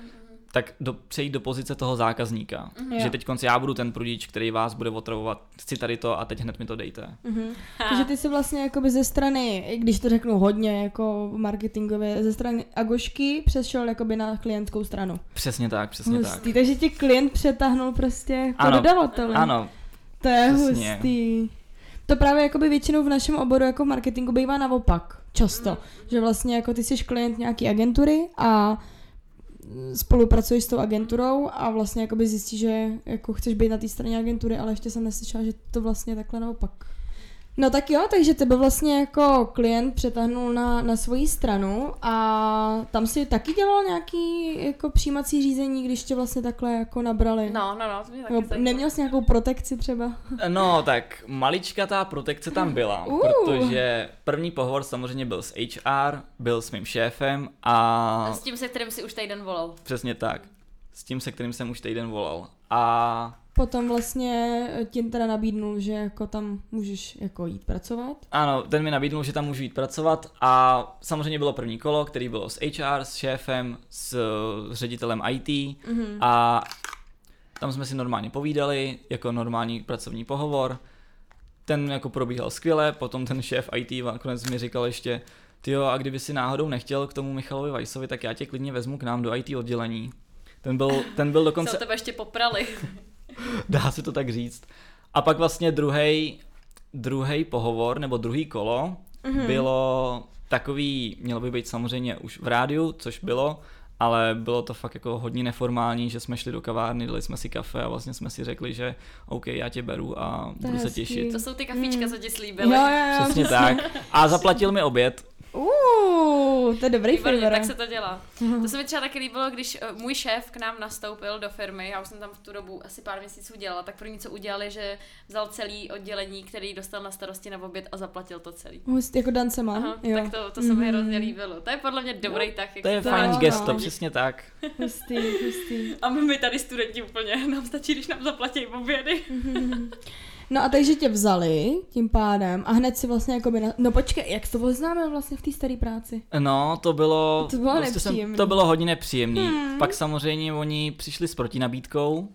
Speaker 4: tak do, přejít do pozice toho zákazníka.
Speaker 3: Jo.
Speaker 4: Že teď konci já budu ten prudič, který vás bude otravovat, chci tady to a teď hned mi to dejte.
Speaker 3: Mhm. Takže ty jsi vlastně jakoby ze strany, i když to řeknu hodně jako marketingově, ze strany Agošky přešel jakoby na klientskou stranu.
Speaker 4: Přesně tak, přesně tak.
Speaker 3: Hustý, takže tě klient přetáhnul prostě jako
Speaker 4: Ano,
Speaker 3: dodavatele.
Speaker 4: Ano,
Speaker 3: To je
Speaker 4: přesně.
Speaker 3: hustý. To právě jakoby většinou v našem oboru jako v marketingu bývá naopak. Často. Že vlastně jako ty jsi klient nějaký agentury a spolupracuješ s tou agenturou a vlastně jakoby zjistíš, že jako chceš být na té straně agentury, ale ještě jsem neslyšela, že to vlastně takhle naopak. No tak jo, takže tebe vlastně jako klient přetáhnul na, na svoji stranu a tam si taky dělal nějaký jako přijímací řízení, když tě vlastně takhle jako nabrali.
Speaker 2: No, no, no, to mě taky
Speaker 3: neměl jsi nějakou protekci třeba?
Speaker 4: No, tak maličkatá protekce tam byla,
Speaker 3: Uh.
Speaker 4: protože první pohovor samozřejmě byl s HR, byl s mým šéfem
Speaker 2: A
Speaker 4: a
Speaker 2: s tím, se kterým si už týden volal.
Speaker 4: přesně tak, s tím, se kterým jsem už týden volal. A
Speaker 3: Potom vlastně ti teda nabídnul, že jako tam můžeš jako jít pracovat.
Speaker 4: ano, ten mi nabídnul, že tam můžu jít pracovat a samozřejmě bylo první kolo, který bylo s HR, s šéfem, s eh, ředitelem IT
Speaker 3: Mhm.
Speaker 4: a tam jsme si normálně povídali, jako normální pracovní pohovor. Ten jako probíhal skvěle, potom ten šéf IT nakonec mi říkal ještě, ty a kdyby si náhodou nechtěl k tomu Michalovi Vajsovi, tak já tě klidně vezmu k nám do IT oddělení. Ten byl, ten byl
Speaker 2: Co
Speaker 4: dokonce,
Speaker 2: tebe ještě poprali. [LAUGHS] [LAUGHS]
Speaker 4: dá se to tak říct. A pak vlastně druhý druhý pohovor, nebo druhý kolo, mm-hmm. bylo takový, mělo by být samozřejmě už v rádiu, což bylo, ale bylo to fakt jako hodně neformální, že jsme šli do kavárny, dali jsme si kafe a vlastně jsme si řekli, že OK, já tě beru a
Speaker 3: To
Speaker 4: budu se
Speaker 3: hezký.
Speaker 4: těšit.
Speaker 2: To jsou ty kafička, co ti
Speaker 3: Jo,
Speaker 2: slíbili.
Speaker 3: jo, jo.
Speaker 4: Přesně tak. [LAUGHS] A zaplatil mi oběd.
Speaker 3: Uh, to je dobrý
Speaker 2: Výborně,
Speaker 3: favor.
Speaker 2: tak se to dělá. To se mi třeba taky líbilo, když eh, můj šéf k nám nastoupil do firmy, já už jsem tam v tu dobu asi pár měsíců dělala, tak první, co udělali, že vzal celý oddělení, který dostal na starosti na oběd a zaplatil to celý.
Speaker 3: Hust, jako dance má.
Speaker 2: Aha,
Speaker 3: jo.
Speaker 2: tak to, to se mi
Speaker 3: Mhm.
Speaker 2: hrozně líbilo. To je podle mě dobrý tak. jak
Speaker 4: To je
Speaker 2: se
Speaker 4: fajn
Speaker 3: jo,
Speaker 4: gesto, přesně tak.
Speaker 3: Hustý, hustý.
Speaker 2: A my, my tady studenti úplně, [LAUGHS] nám stačí, když nám zaplatí obědy. [LAUGHS]
Speaker 3: No a takže tě vzali tím pádem a hned si vlastně jako by na... No počkej, jak to oznámil vlastně v té staré práci?
Speaker 4: No, to bylo,
Speaker 3: To bylo
Speaker 4: prostě jsem,
Speaker 3: nepříjemný.
Speaker 4: to bylo hodně nepříjemný.
Speaker 3: Hmm.
Speaker 4: Pak samozřejmě oni přišli s protinabídkou.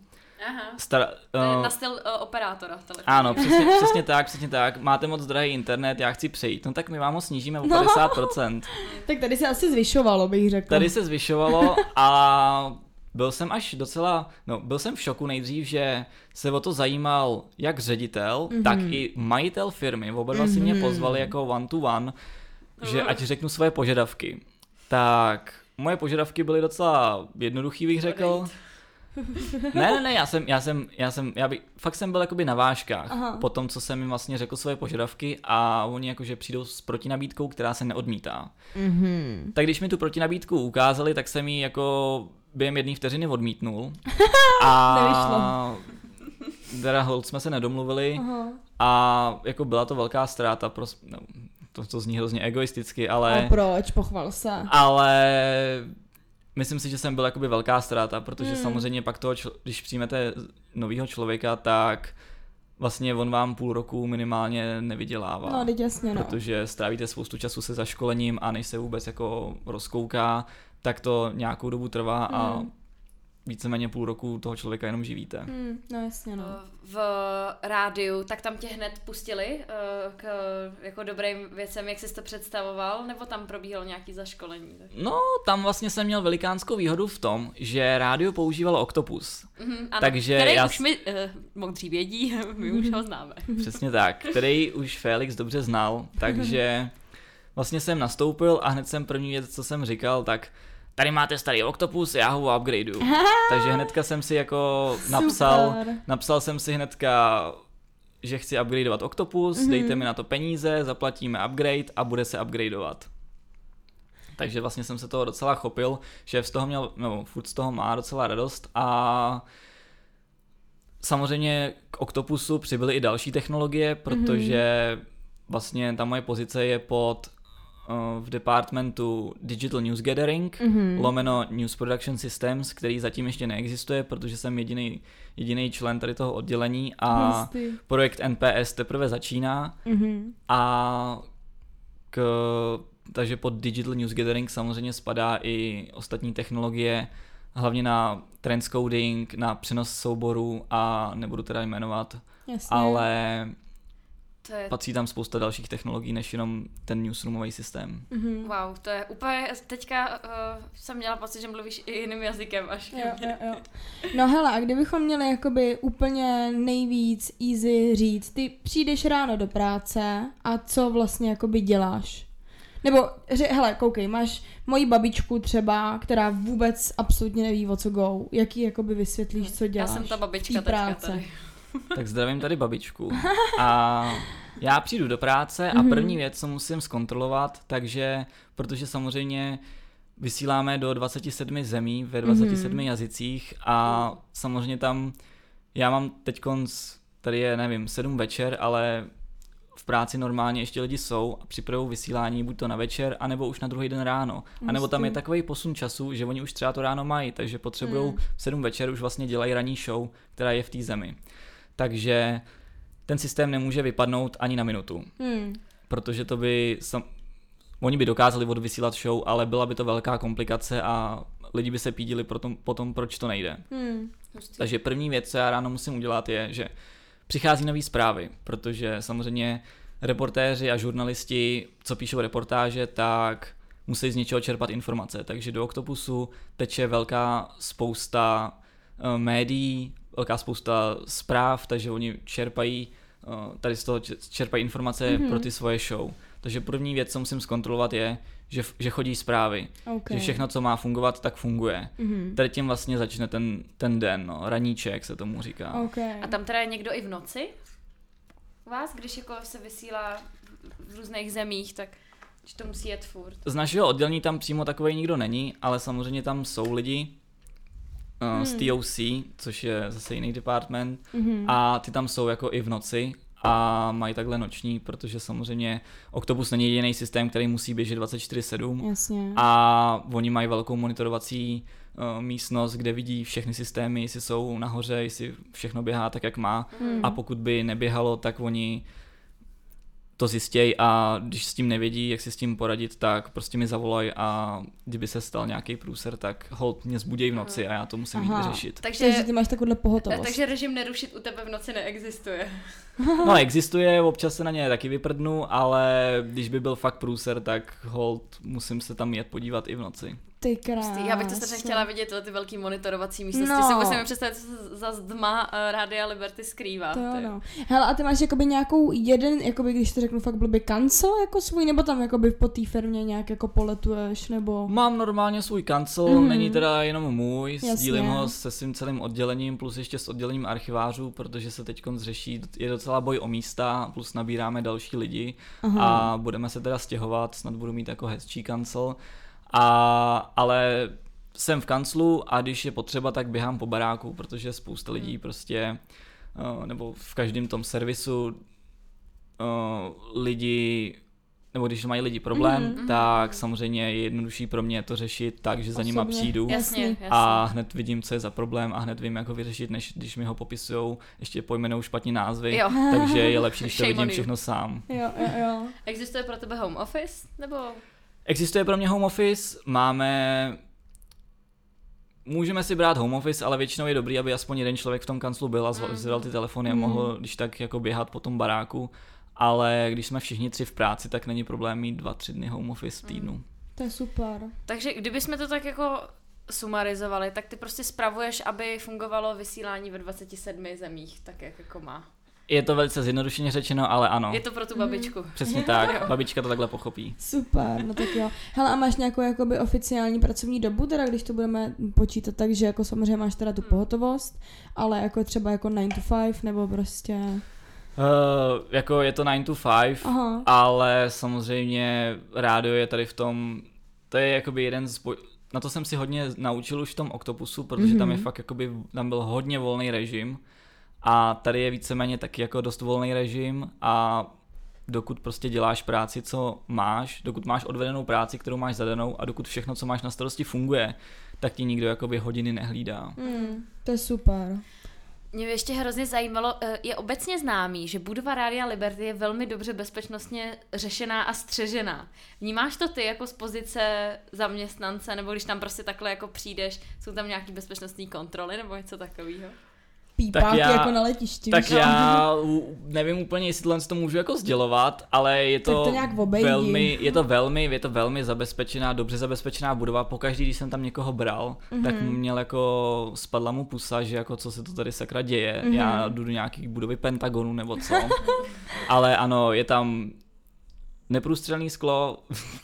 Speaker 2: Aha.
Speaker 4: Star,
Speaker 2: To je
Speaker 4: uh,
Speaker 2: na styl uh, operátora telefonu.
Speaker 4: Ano, přesně, [LAUGHS] přesně tak, přesně tak. Máte moc drahý internet, já chci přejít. No tak my vám ho snížíme o
Speaker 3: No.
Speaker 4: 50%.
Speaker 3: Tak tady se asi zvyšovalo, bych řekla.
Speaker 4: Tady se zvyšovalo a byl jsem až docela, no byl jsem v šoku nejdřív, že se o to zajímal jak ředitel,
Speaker 3: Mhm.
Speaker 4: mm-hmm. tak i majitel firmy. Oba dva si mě pozvali jako one to one, že ať řeknu svoje požadavky. Tak moje požadavky byly docela jednoduchý, bych řekl. [LAUGHS] Ne, ne, ne, já jsem, já jsem, já jsem, já bych, fakt jsem byl jakoby na vážkách
Speaker 3: Aha.
Speaker 4: po tom, co jsem jim vlastně řekl svoje požadavky a oni jakože přijdou s protinabídkou, která se neodmítá.
Speaker 3: Mhm.
Speaker 4: Tak když mi tu protinabídku ukázali, tak jsem ji jako během jedné vteřiny odmítnul. [LAUGHS] A teda hold jsme se nedomluvili
Speaker 3: Aha.
Speaker 4: a jako byla to velká ztráta, pros, no, to, to zní hrozně egoisticky,
Speaker 3: A
Speaker 4: ale,
Speaker 3: proč? Pochval se.
Speaker 4: ale myslím si, že jsem byl jakoby velká ztráta, protože
Speaker 3: Hmm.
Speaker 4: samozřejmě pak toho, čl- když přijmete nového člověka, tak vlastně on vám půl roku minimálně nevydělává.
Speaker 3: No, teď jasně, no.
Speaker 4: protože strávíte spoustu času se zaškolením a než se vůbec jako rozkouká, tak to nějakou dobu trvá a
Speaker 3: Mm.
Speaker 4: víceméně půl roku toho člověka jenom živíte.
Speaker 3: Hmm, no jasně, no.
Speaker 2: v rádiu, tak tam tě hned pustili eh, k jako dobrým věcem, jak jsi to představoval, nebo tam probíhalo nějaký zaškolení?
Speaker 4: No, tam vlastně jsem měl velikánskou výhodu v tom, že rádio používalo Octopus.
Speaker 2: Mm-hmm, ano,
Speaker 4: Takže
Speaker 2: který
Speaker 4: já
Speaker 2: už my uh, moudří vědí, [LAUGHS] my už ho známe. [LAUGHS]
Speaker 4: Přesně tak, který už Felix dobře znal, takže [LAUGHS] vlastně jsem nastoupil a hned jsem první věc, co jsem říkal, tak tady máte starý Octopus, já ho upgradeu. [LAUGHS] Takže hnedka jsem si jako napsal,
Speaker 3: Super.
Speaker 4: napsal jsem si hnedka, že chci upgradeovat Octopus, mm-hmm. dejte mi na to peníze, zaplatíme upgrade a bude se upgradeovat. Takže vlastně jsem se toho docela chopil, šéf z toho měl, no furt z toho má docela radost a samozřejmě k Octopusu přibyly i další technologie, protože mm-hmm. vlastně ta moje pozice je pod v departmentu Digital News Gathering, mm-hmm. lomeno News Production Systems, který zatím ještě neexistuje, protože jsem jediný jediný člen tady toho oddělení a
Speaker 3: Hustý.
Speaker 4: projekt NPS teprve začíná
Speaker 3: Mhm.
Speaker 4: a k, takže pod Digital News Gathering samozřejmě spadá i ostatní technologie, hlavně na transcoding, na přenos souborů a nebudu teda jmenovat,
Speaker 3: Jasně.
Speaker 4: ale
Speaker 2: To je,
Speaker 4: patří tam spousta dalších technologií než jenom ten newsroomový systém.
Speaker 3: Mhm.
Speaker 2: wow, to je úplně, teďka uh, jsem měla pocit, že mluvíš i jiným jazykem až
Speaker 3: Jo, jo, jo. No hele, a kdybychom měli jakoby úplně nejvíc easy říct, ty přijdeš ráno do práce a co vlastně jakoby děláš? Nebo, ře, hele, koukej, máš moji babičku třeba, která vůbec absolutně neví o co go. Jak jí jakoby vysvětlíš, co
Speaker 2: Já
Speaker 3: děláš?
Speaker 2: jsem ta babička teďka
Speaker 3: práce.
Speaker 2: tady.
Speaker 4: Tak zdravím tady babičku. A já přijdu do práce
Speaker 3: Mhm.
Speaker 4: a první věc, co musím zkontrolovat, takže, protože samozřejmě vysíláme do 27 zemí ve 27
Speaker 3: Mhm.
Speaker 4: jazycích a samozřejmě tam, já mám teď tady je, nevím, 7 večer, ale v práci normálně ještě lidi jsou a připravují vysílání buď to na večer, anebo už na druhý den ráno. A nebo tam je takový posun času, že oni už třeba to ráno mají, takže potřebují
Speaker 3: Hmm.
Speaker 4: v 7 večer už vlastně dělají ranní show, která je v té zemi. Takže ten systém nemůže vypadnout ani na minutu,
Speaker 3: Hmm.
Speaker 4: protože to by sam... oni by dokázali odvysílat show, ale byla by to velká komplikace a lidi by se pídili potom, potom proč to nejde.
Speaker 3: Hmm.
Speaker 4: Takže první věc, co já ráno musím udělat, je, že přichází nové zprávy, protože samozřejmě reportéři a žurnalisti, co píšou reportáže, tak musí z něčeho čerpat informace. Takže do Octopusu teče velká spousta uh, médií, velká spousta zpráv, takže oni čerpají uh, tady z toho čerpají informace
Speaker 3: Mhm.
Speaker 4: mm-hmm. pro ty svoje show. Takže první věc, co musím zkontrolovat, je, že, že chodí zprávy.
Speaker 3: Okay.
Speaker 4: Že všechno, co má fungovat, tak funguje.
Speaker 3: Mhm.
Speaker 4: Tady tím vlastně začne ten, ten den, no, raníček se tomu říká.
Speaker 3: Okay.
Speaker 2: A tam teda je někdo i v noci? U vás, když jako se vysílá v různých zemích, tak že to musí jet furt.
Speaker 4: Z našeho oddělení tam přímo takový nikdo není, ale samozřejmě tam jsou lidi uh, z
Speaker 3: Hmm.
Speaker 4: TOC, což je zase jiný department,
Speaker 3: Mhm.
Speaker 4: a ty tam jsou jako i v noci a mají takhle noční, protože samozřejmě Octopus není jediný systém, který musí běžet 24-7
Speaker 3: Jasně.
Speaker 4: a oni mají velkou monitorovací uh, místnost, kde vidí všechny systémy, jestli jsou nahoře, jestli všechno běhá tak, jak má
Speaker 3: Hmm.
Speaker 4: a pokud by neběhalo, tak oni to zjistějí a když s tím nevědí, jak si s tím poradit, tak prostě mi zavolají a kdyby se stal nějaký průser, tak hold mě zbudějí v noci a já to musím jít
Speaker 3: Aha.
Speaker 4: vyřešit.
Speaker 3: Takže
Speaker 2: Takže,
Speaker 3: ty máš takovouhle pohotovost.
Speaker 2: takže režim nerušit u tebe v noci neexistuje.
Speaker 4: No existuje, občas se na ně taky vyprdnu, ale když by byl fakt průser, tak hold musím se tam jet podívat i v noci.
Speaker 3: Ty krás.
Speaker 2: Já bych to strašně chtěla vidět, ty velký monitorovací místnosti.
Speaker 3: No.
Speaker 2: Si nevím představit, co se za zdma uh, Rádia Liberty skrývá.
Speaker 3: To
Speaker 2: ty.
Speaker 3: no. Hele, a ty máš jakoby nějakou jeden, jakoby, když to řeknu fakt blbě, kancel jako svůj, nebo tam jakoby po té firmě nějak jako poletuješ, nebo...
Speaker 4: Mám normálně svůj kancel, mm. není teda jenom můj,
Speaker 3: Jasně.
Speaker 4: sdílím ho se svým celým oddělením, plus ještě s oddělením archivářů, protože se teď řeší, je docela boj o místa, plus nabíráme další lidi
Speaker 3: Aha.
Speaker 4: a budeme se teda stěhovat, snad budu mít jako hezčí kancel, a, ale jsem v kanclu a když je potřeba, tak běhám po baráku, protože spousta lidí prostě, eh, nebo v každém tom servisu eh, lidi nebo když mají lidi problém,
Speaker 3: Mhm.
Speaker 4: mm-hmm. tak samozřejmě je jednodušší pro mě to řešit tak, že za nima
Speaker 3: Osobně.
Speaker 4: přijdu
Speaker 2: Jasně,
Speaker 4: a hned vidím, co je za problém a hned vím, jak ho vyřešit, než když mi ho popisují, ještě pojmenou špatně názvy,
Speaker 2: Jo.
Speaker 4: takže je lepší, když to vidím všechno sám.
Speaker 3: Jo, jo, jo.
Speaker 2: Existuje pro tebe home office? Nebo
Speaker 4: Existuje pro mě home office, máme můžeme si brát home office, ale většinou je dobrý, aby aspoň jeden člověk v tom kanclu byl a
Speaker 2: Mm.
Speaker 4: zvedal ty telefony a
Speaker 3: Mm.
Speaker 4: mohl, když tak jako běhat po tom baráku. Ale když jsme všichni tři v práci, tak není problém mít dva, tři dny home office v týdnu.
Speaker 3: To je super.
Speaker 2: Takže kdybychom to tak jako sumarizovali, tak ty prostě spravuješ, aby fungovalo vysílání ve 27 zemích, tak jak jako má.
Speaker 4: Je to velice zjednodušeně řečeno, ale ano.
Speaker 2: Je to pro tu babičku. [LAUGHS]
Speaker 4: Přesně tak, [LAUGHS] babička to takhle pochopí.
Speaker 3: Super, no tak jo. Hele, a máš nějakou jakoby oficiální pracovní dobu, teda když to budeme počítat tak, že jako samozřejmě máš teda tu pohotovost, ale jako třeba jako 9 to 5, nebo prostě...
Speaker 4: Uh, jako je to 9 to 5,
Speaker 3: Aha.
Speaker 4: ale samozřejmě rádio je tady v tom, to je jakoby jeden z, boj- na to jsem si hodně naučil už v tom Octopusu, protože mm-hmm. tam je
Speaker 3: Mhm.
Speaker 4: fakt jakoby, tam byl hodně volný režim a tady je víceméně taky jako dost volný režim a dokud prostě děláš práci, co máš, dokud máš odvedenou práci, kterou máš zadanou a dokud všechno, co máš na starosti funguje, tak ti nikdo jakoby hodiny nehlídá.
Speaker 3: Mm, to je super.
Speaker 2: Mě ještě hrozně zajímalo, eh, je obecně známý, že budova Rádia Liberty je velmi dobře bezpečnostně řešená a střežená. Vnímáš to ty jako z pozice zaměstnance, nebo když tam prostě takhle jako přijdeš, jsou tam nějaký bezpečnostní kontroly nebo něco takového?
Speaker 3: Pípáky
Speaker 4: já-
Speaker 3: jako na letišti.
Speaker 4: Tak
Speaker 3: víš?
Speaker 4: já nevím úplně, jestli tohle to můžu jako sdělovat, ale je to,
Speaker 3: Tak to nějak obejdi.
Speaker 4: velmi, je to velmi, je to velmi zabezpečená, dobře zabezpečená budova. Pokaždý, když jsem tam někoho bral, mm-hmm. tak
Speaker 3: Mhm.
Speaker 4: měl jako, spadla mu pusa, že jako co se to tady sakra děje.
Speaker 3: Mhm.
Speaker 4: Mm-hmm. Já jdu do nějaký budovy Pentagonu nebo co. [LAUGHS] ale ano, je tam neprůstřelný sklo,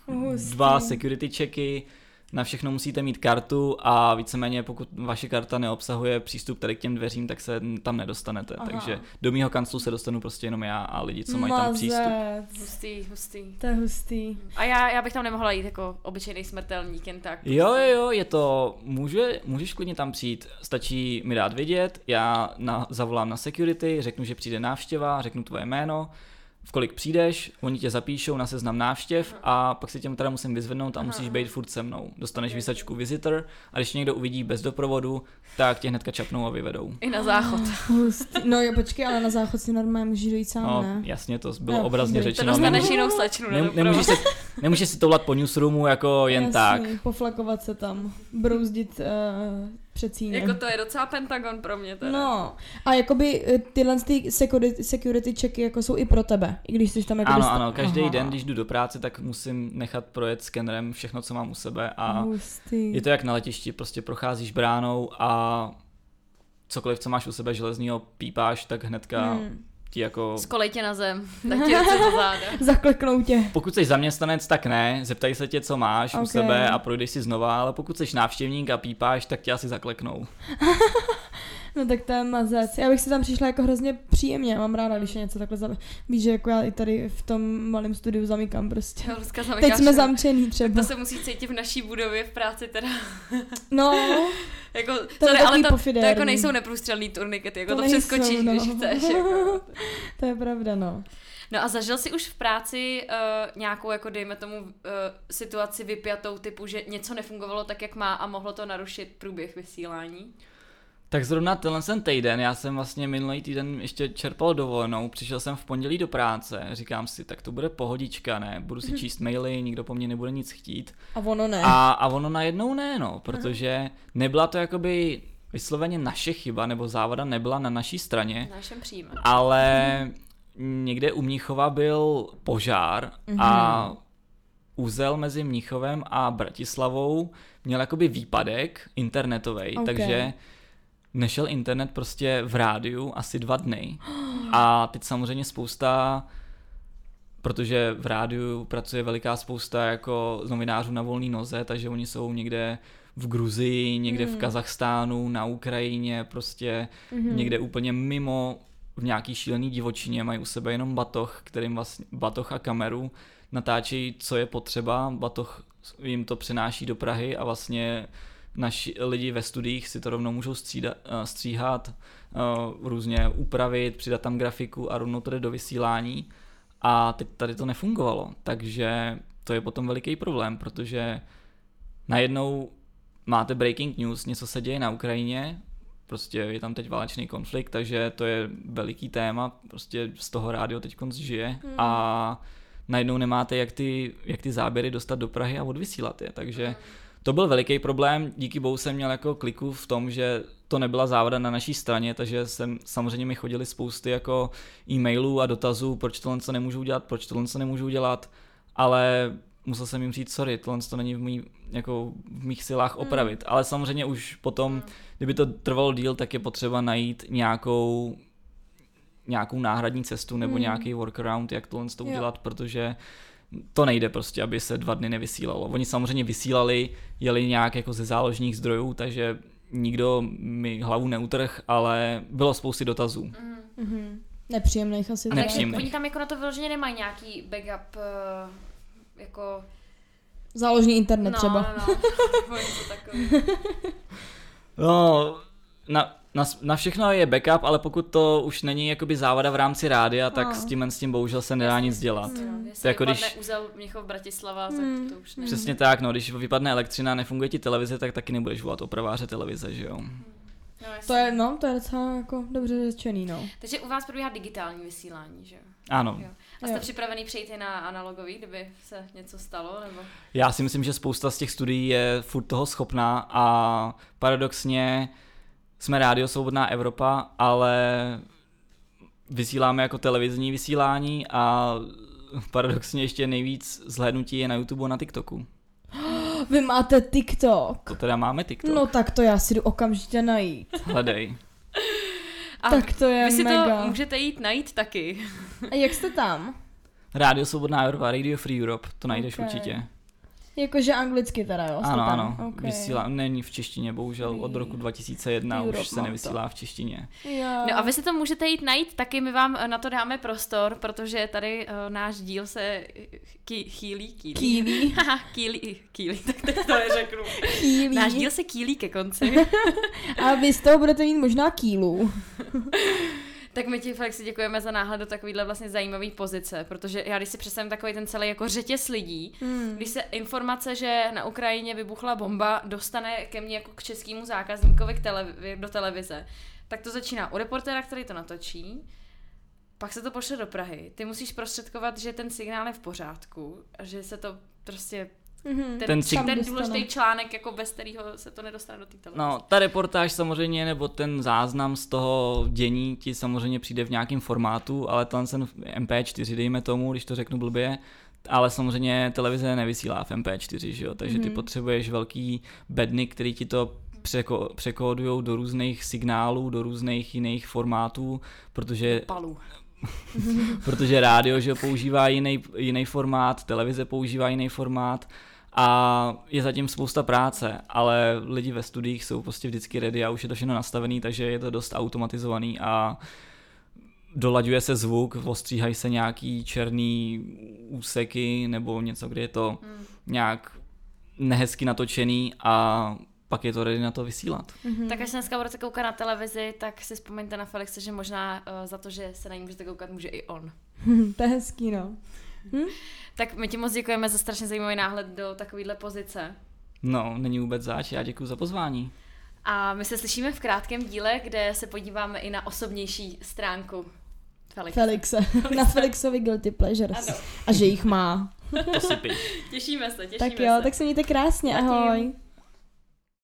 Speaker 3: Hustý.
Speaker 4: dva security checky, na všechno musíte mít kartu a víceméně pokud vaše karta neobsahuje přístup tady k těm dveřím, tak se tam nedostanete.
Speaker 3: Aha.
Speaker 4: Takže do mýho kanclu se dostanu prostě jenom já a lidi, co mají tam přístup.
Speaker 2: Hustý, hustý.
Speaker 3: To je hustý.
Speaker 2: A já, já bych tam nemohla jít jako obyčejný smrtelník jen tak.
Speaker 4: Jo, jo, jo, je to, může, můžeš klidně tam přijít, stačí mi dát vědět, já na, zavolám na security, řeknu, že přijde návštěva, řeknu tvoje jméno, v kolik přijdeš, oni tě zapíšou na seznam návštěv a pak si tě teda musím vyzvednout a musíš být furt se mnou. Dostaneš vysačku visitor a když někdo uvidí bez doprovodu, tak tě hnedka čapnou a vyvedou.
Speaker 2: I na záchod. [LAUGHS]
Speaker 3: No jo, počkej, ale na záchod si normálně můžeš dojít sám,
Speaker 4: No,
Speaker 3: ne?
Speaker 4: jasně, to bylo
Speaker 3: Jo,
Speaker 4: obrazně.
Speaker 2: To
Speaker 4: řečeno.
Speaker 2: dostaneš
Speaker 4: Nemůžeš,
Speaker 2: jinou slečnu
Speaker 4: ne, nemůžeš, se, nemůžeš si toulat po newsroomu jako jen
Speaker 3: Jasný,
Speaker 4: tak.
Speaker 3: poflakovat se tam, brouzdit uh, před cínem.
Speaker 2: Jako to je docela pentagon pro mě teda.
Speaker 3: No, a jakoby eh, tyhle ty security, security checky jako jsou i pro tebe, i když jsi tam jako
Speaker 4: Ano,
Speaker 3: dosta-
Speaker 4: ano, každý
Speaker 3: Aha.
Speaker 4: den, když jdu do práce, tak musím nechat projet skenerem všechno, co mám u sebe a
Speaker 3: Hustý.
Speaker 4: je to jak na letišti, prostě procházíš bránou a cokoliv, co máš u sebe železního pípáš, tak hnedka
Speaker 3: Hmm.
Speaker 4: Ti jako...
Speaker 2: Skolej tě na zem, [LAUGHS] tak tě do záda. [LAUGHS]
Speaker 3: Zakleknou tě.
Speaker 4: Pokud jsi zaměstnanec, tak ne, zeptají se tě, co máš
Speaker 3: Ok.
Speaker 4: u sebe a projdeš si znova, ale pokud jsi návštěvník a pípáš, tak tě asi zakleknou. [LAUGHS]
Speaker 3: No tak to je mazec. Já bych si tam přišla jako hrozně příjemně. Mám ráda, když je něco takhle za... Víš, že jako já i tady v tom malém studiu zamykám prostě.
Speaker 2: Jo, Luzka
Speaker 3: Teď
Speaker 2: zamykáš
Speaker 3: jsme zamčený třeba.
Speaker 2: To se musí cítit v naší budově v práci teda. [LAUGHS]
Speaker 3: No,
Speaker 2: jako,
Speaker 3: To
Speaker 2: sorry, ale to, to jako nejsou neprůstřelný turnikety, jako
Speaker 3: To
Speaker 2: to,
Speaker 3: nejsou,
Speaker 2: přeskočíš,
Speaker 3: no.
Speaker 2: když chceš. Jako. [LAUGHS]
Speaker 3: to je pravda, no.
Speaker 2: No a zažil jsi už v práci uh, nějakou, jako dejme tomu, uh, situaci vypjatou typu, že něco nefungovalo tak, jak má a mohlo to narušit průběh vysílání?
Speaker 4: Tak zrovna tenhle ten týden, já jsem vlastně minulý týden ještě čerpal dovolenou, přišel jsem v pondělí do práce, říkám si, tak to bude pohodička, ne, budu si číst maily, nikdo po mně nebude nic chtít.
Speaker 3: A ono ne.
Speaker 4: A, a ono najednou ne, no, protože nebyla to jakoby vysloveně naše chyba, nebo závada nebyla na naší straně,
Speaker 2: V našem příjme.
Speaker 4: ale někde u Mnichova byl požár a úzel mezi Mnichovem a Bratislavou měl jakoby výpadek internetový,
Speaker 3: Ok.
Speaker 4: takže nešel internet prostě v rádiu asi dva dny. A teď samozřejmě spousta protože v rádiu pracuje veliká spousta jako novinářů na volné noze, takže oni jsou někde v Gruzii, někde v Kazachstánu, na Ukrajině, prostě někde úplně mimo v nějaký šílený divočině, mají u sebe jenom batoh, kterým vlastně, batoh a kameru, natáčejí, co je potřeba, batoh jim to přenáší do Prahy a vlastně naši lidi ve studiích si to rovnou můžou střídat, eh, stříhat, eh, různě upravit, přidat tam grafiku a rovnou to jde do vysílání. A teď tady to nefungovalo, takže to je potom veliký problém, protože najednou máte breaking news, něco se děje na Ukrajině, prostě je tam teď válečný konflikt, takže to je veliký téma, prostě z toho rádio teď žije. A najednou nemáte jak ty, jak ty záběry dostat do Prahy a odvysílat je, takže to byl veliký problém, díky bohu jsem měl jako kliku v tom, že to nebyla závada na naší straně, takže jsem, samozřejmě mi chodili spousty jako e-mailů a dotazů, proč tohle co nemůžu udělat, proč tohle co nemůžu udělat, ale musel jsem jim říct, sorry, tohle to není v, mý, jako v mých silách opravit, mm. ale samozřejmě už potom, mm. kdyby to trvalo díl, tak je potřeba najít nějakou nějakou náhradní cestu nebo mm. nějaký workaround, jak tohle to udělat, jo. protože to nejde prostě, aby se dva dny nevysílalo. Oni samozřejmě vysílali, jeli nějak jako ze záložních zdrojů, takže nikdo mi hlavu neutrh, ale bylo spousty dotazů. Mm.
Speaker 3: Mm-hmm. Nepříjemných asi.
Speaker 4: Nepříjemných.
Speaker 2: Oni tam jako na to vyloženě nemají nějaký backup uh, jako...
Speaker 3: Záložní internet
Speaker 2: no,
Speaker 3: třeba.
Speaker 2: No, no,
Speaker 4: no, na, na, na všechno je backup, ale pokud to už není jakoby závada v rámci rádia, tak no. s tím s tím bohužel se nedá nic dělat.
Speaker 2: Hmm. To jako když uzel Měchov Bratislava, hmm. tak to už není.
Speaker 4: Přesně tak, no, když vypadne elektřina, nefunguje ti televize, tak taky nebudeš volat opraváře televize, že jo. Hmm.
Speaker 3: No, to je, no, to je docela jako dobře řečený, no.
Speaker 2: Takže u vás probíhá digitální vysílání, že jo?
Speaker 4: Ano. Jo.
Speaker 2: A jste jo. připravený přejít i na analogový, kdyby se něco stalo? Nebo?
Speaker 4: Já si myslím, že spousta z těch studií je furt toho schopná a paradoxně jsme Rádio Svobodná Evropa, ale vysíláme jako televizní vysílání a paradoxně ještě nejvíc zhlédnutí je na YouTube a na TikToku. [GASPS]
Speaker 3: Vy máte TikTok.
Speaker 4: To teda máme TikTok.
Speaker 3: No tak to já si jdu okamžitě najít. [LAUGHS]
Speaker 4: Hledej.
Speaker 3: A tak to je
Speaker 2: vy si
Speaker 3: mega.
Speaker 2: to můžete jít najít taky.
Speaker 3: A jak jste tam?
Speaker 4: Rádio Svobodná Evropa, Radio Free Europe, to najdeš okay. určitě.
Speaker 3: Jakože anglicky teda, jo?
Speaker 4: Ano, ano. Okay. Vysílá, není v češtině, bohužel od roku 2001 Europe už se nevysílá v češtině.
Speaker 2: Jo. No a vy si to můžete jít najít, taky my vám na to dáme prostor, protože tady uh, náš díl se ký, chýlí, kýlí.
Speaker 3: Kýlí. [LAUGHS]
Speaker 2: kýlí, kýlí, tak teď to neřeknu.
Speaker 3: Kýlí.
Speaker 2: Náš díl se kýlí ke konci. [LAUGHS]
Speaker 3: a vy z toho budete mít možná kýlu. [LAUGHS]
Speaker 2: Tak my ti, Felixi, děkujeme za náhled do takovýhle vlastně zajímavý pozice, protože já když si představím takový ten celý jako řetěz lidí, hmm. když se informace, že na Ukrajině vybuchla bomba, dostane ke mně jako k českému zákazníkovi k televi- do televize, tak to začíná u reportéra, který to natočí, pak se to pošle do Prahy. Ty musíš prostředkovat, že ten signál je v pořádku a že se to prostě Mm-hmm. Ten, ten, cik... ten důležitý článek, jako bez kterého se to nedostane do té televize.
Speaker 4: No, ta reportáž samozřejmě, nebo ten záznam z toho dění ti samozřejmě přijde v nějakém formátu, ale ten jsem MP4, dejme tomu, když to řeknu blbě, ale samozřejmě televize nevysílá v MP4, že jo? takže mm-hmm. ty mhm. potřebuješ velký bedny, který ti to překo, překódují do různých signálů, do různých jiných formátů, protože...
Speaker 2: Palu. [LAUGHS]
Speaker 4: protože rádio že používá jiný, jiný formát, televize používá jiný formát a je zatím spousta práce, ale lidi ve studiích jsou prostě vždycky ready a už je to všechno nastavený, takže je to dost automatizovaný a dolaďuje se zvuk, ostříhají se nějaký černý úseky nebo něco, kde je to hmm. nějak nehezky natočený a pak je to ready na to vysílat.
Speaker 2: Mm-hmm. Tak až se dneska budete koukat na televizi, tak si vzpomeňte na Felixe, že možná uh, za to, že se na ní můžete koukat, může i on. [LAUGHS]
Speaker 3: to je hezký, no.
Speaker 2: Hm? [LAUGHS] Tak my ti moc děkujeme za strašně zajímavý náhled do takovéhle pozice.
Speaker 4: No, není vůbec zač, já děkuji za pozvání.
Speaker 2: A my se slyšíme v krátkém díle, kde se podíváme i na osobnější stránku Felixe.
Speaker 3: Felixe. na Felixovi Guilty Pleasures. Ano. A že jich má.
Speaker 4: To si [LAUGHS]
Speaker 2: Těšíme se, těšíme
Speaker 3: tak jo,
Speaker 2: se.
Speaker 3: tak se mějte krásně, ahoj.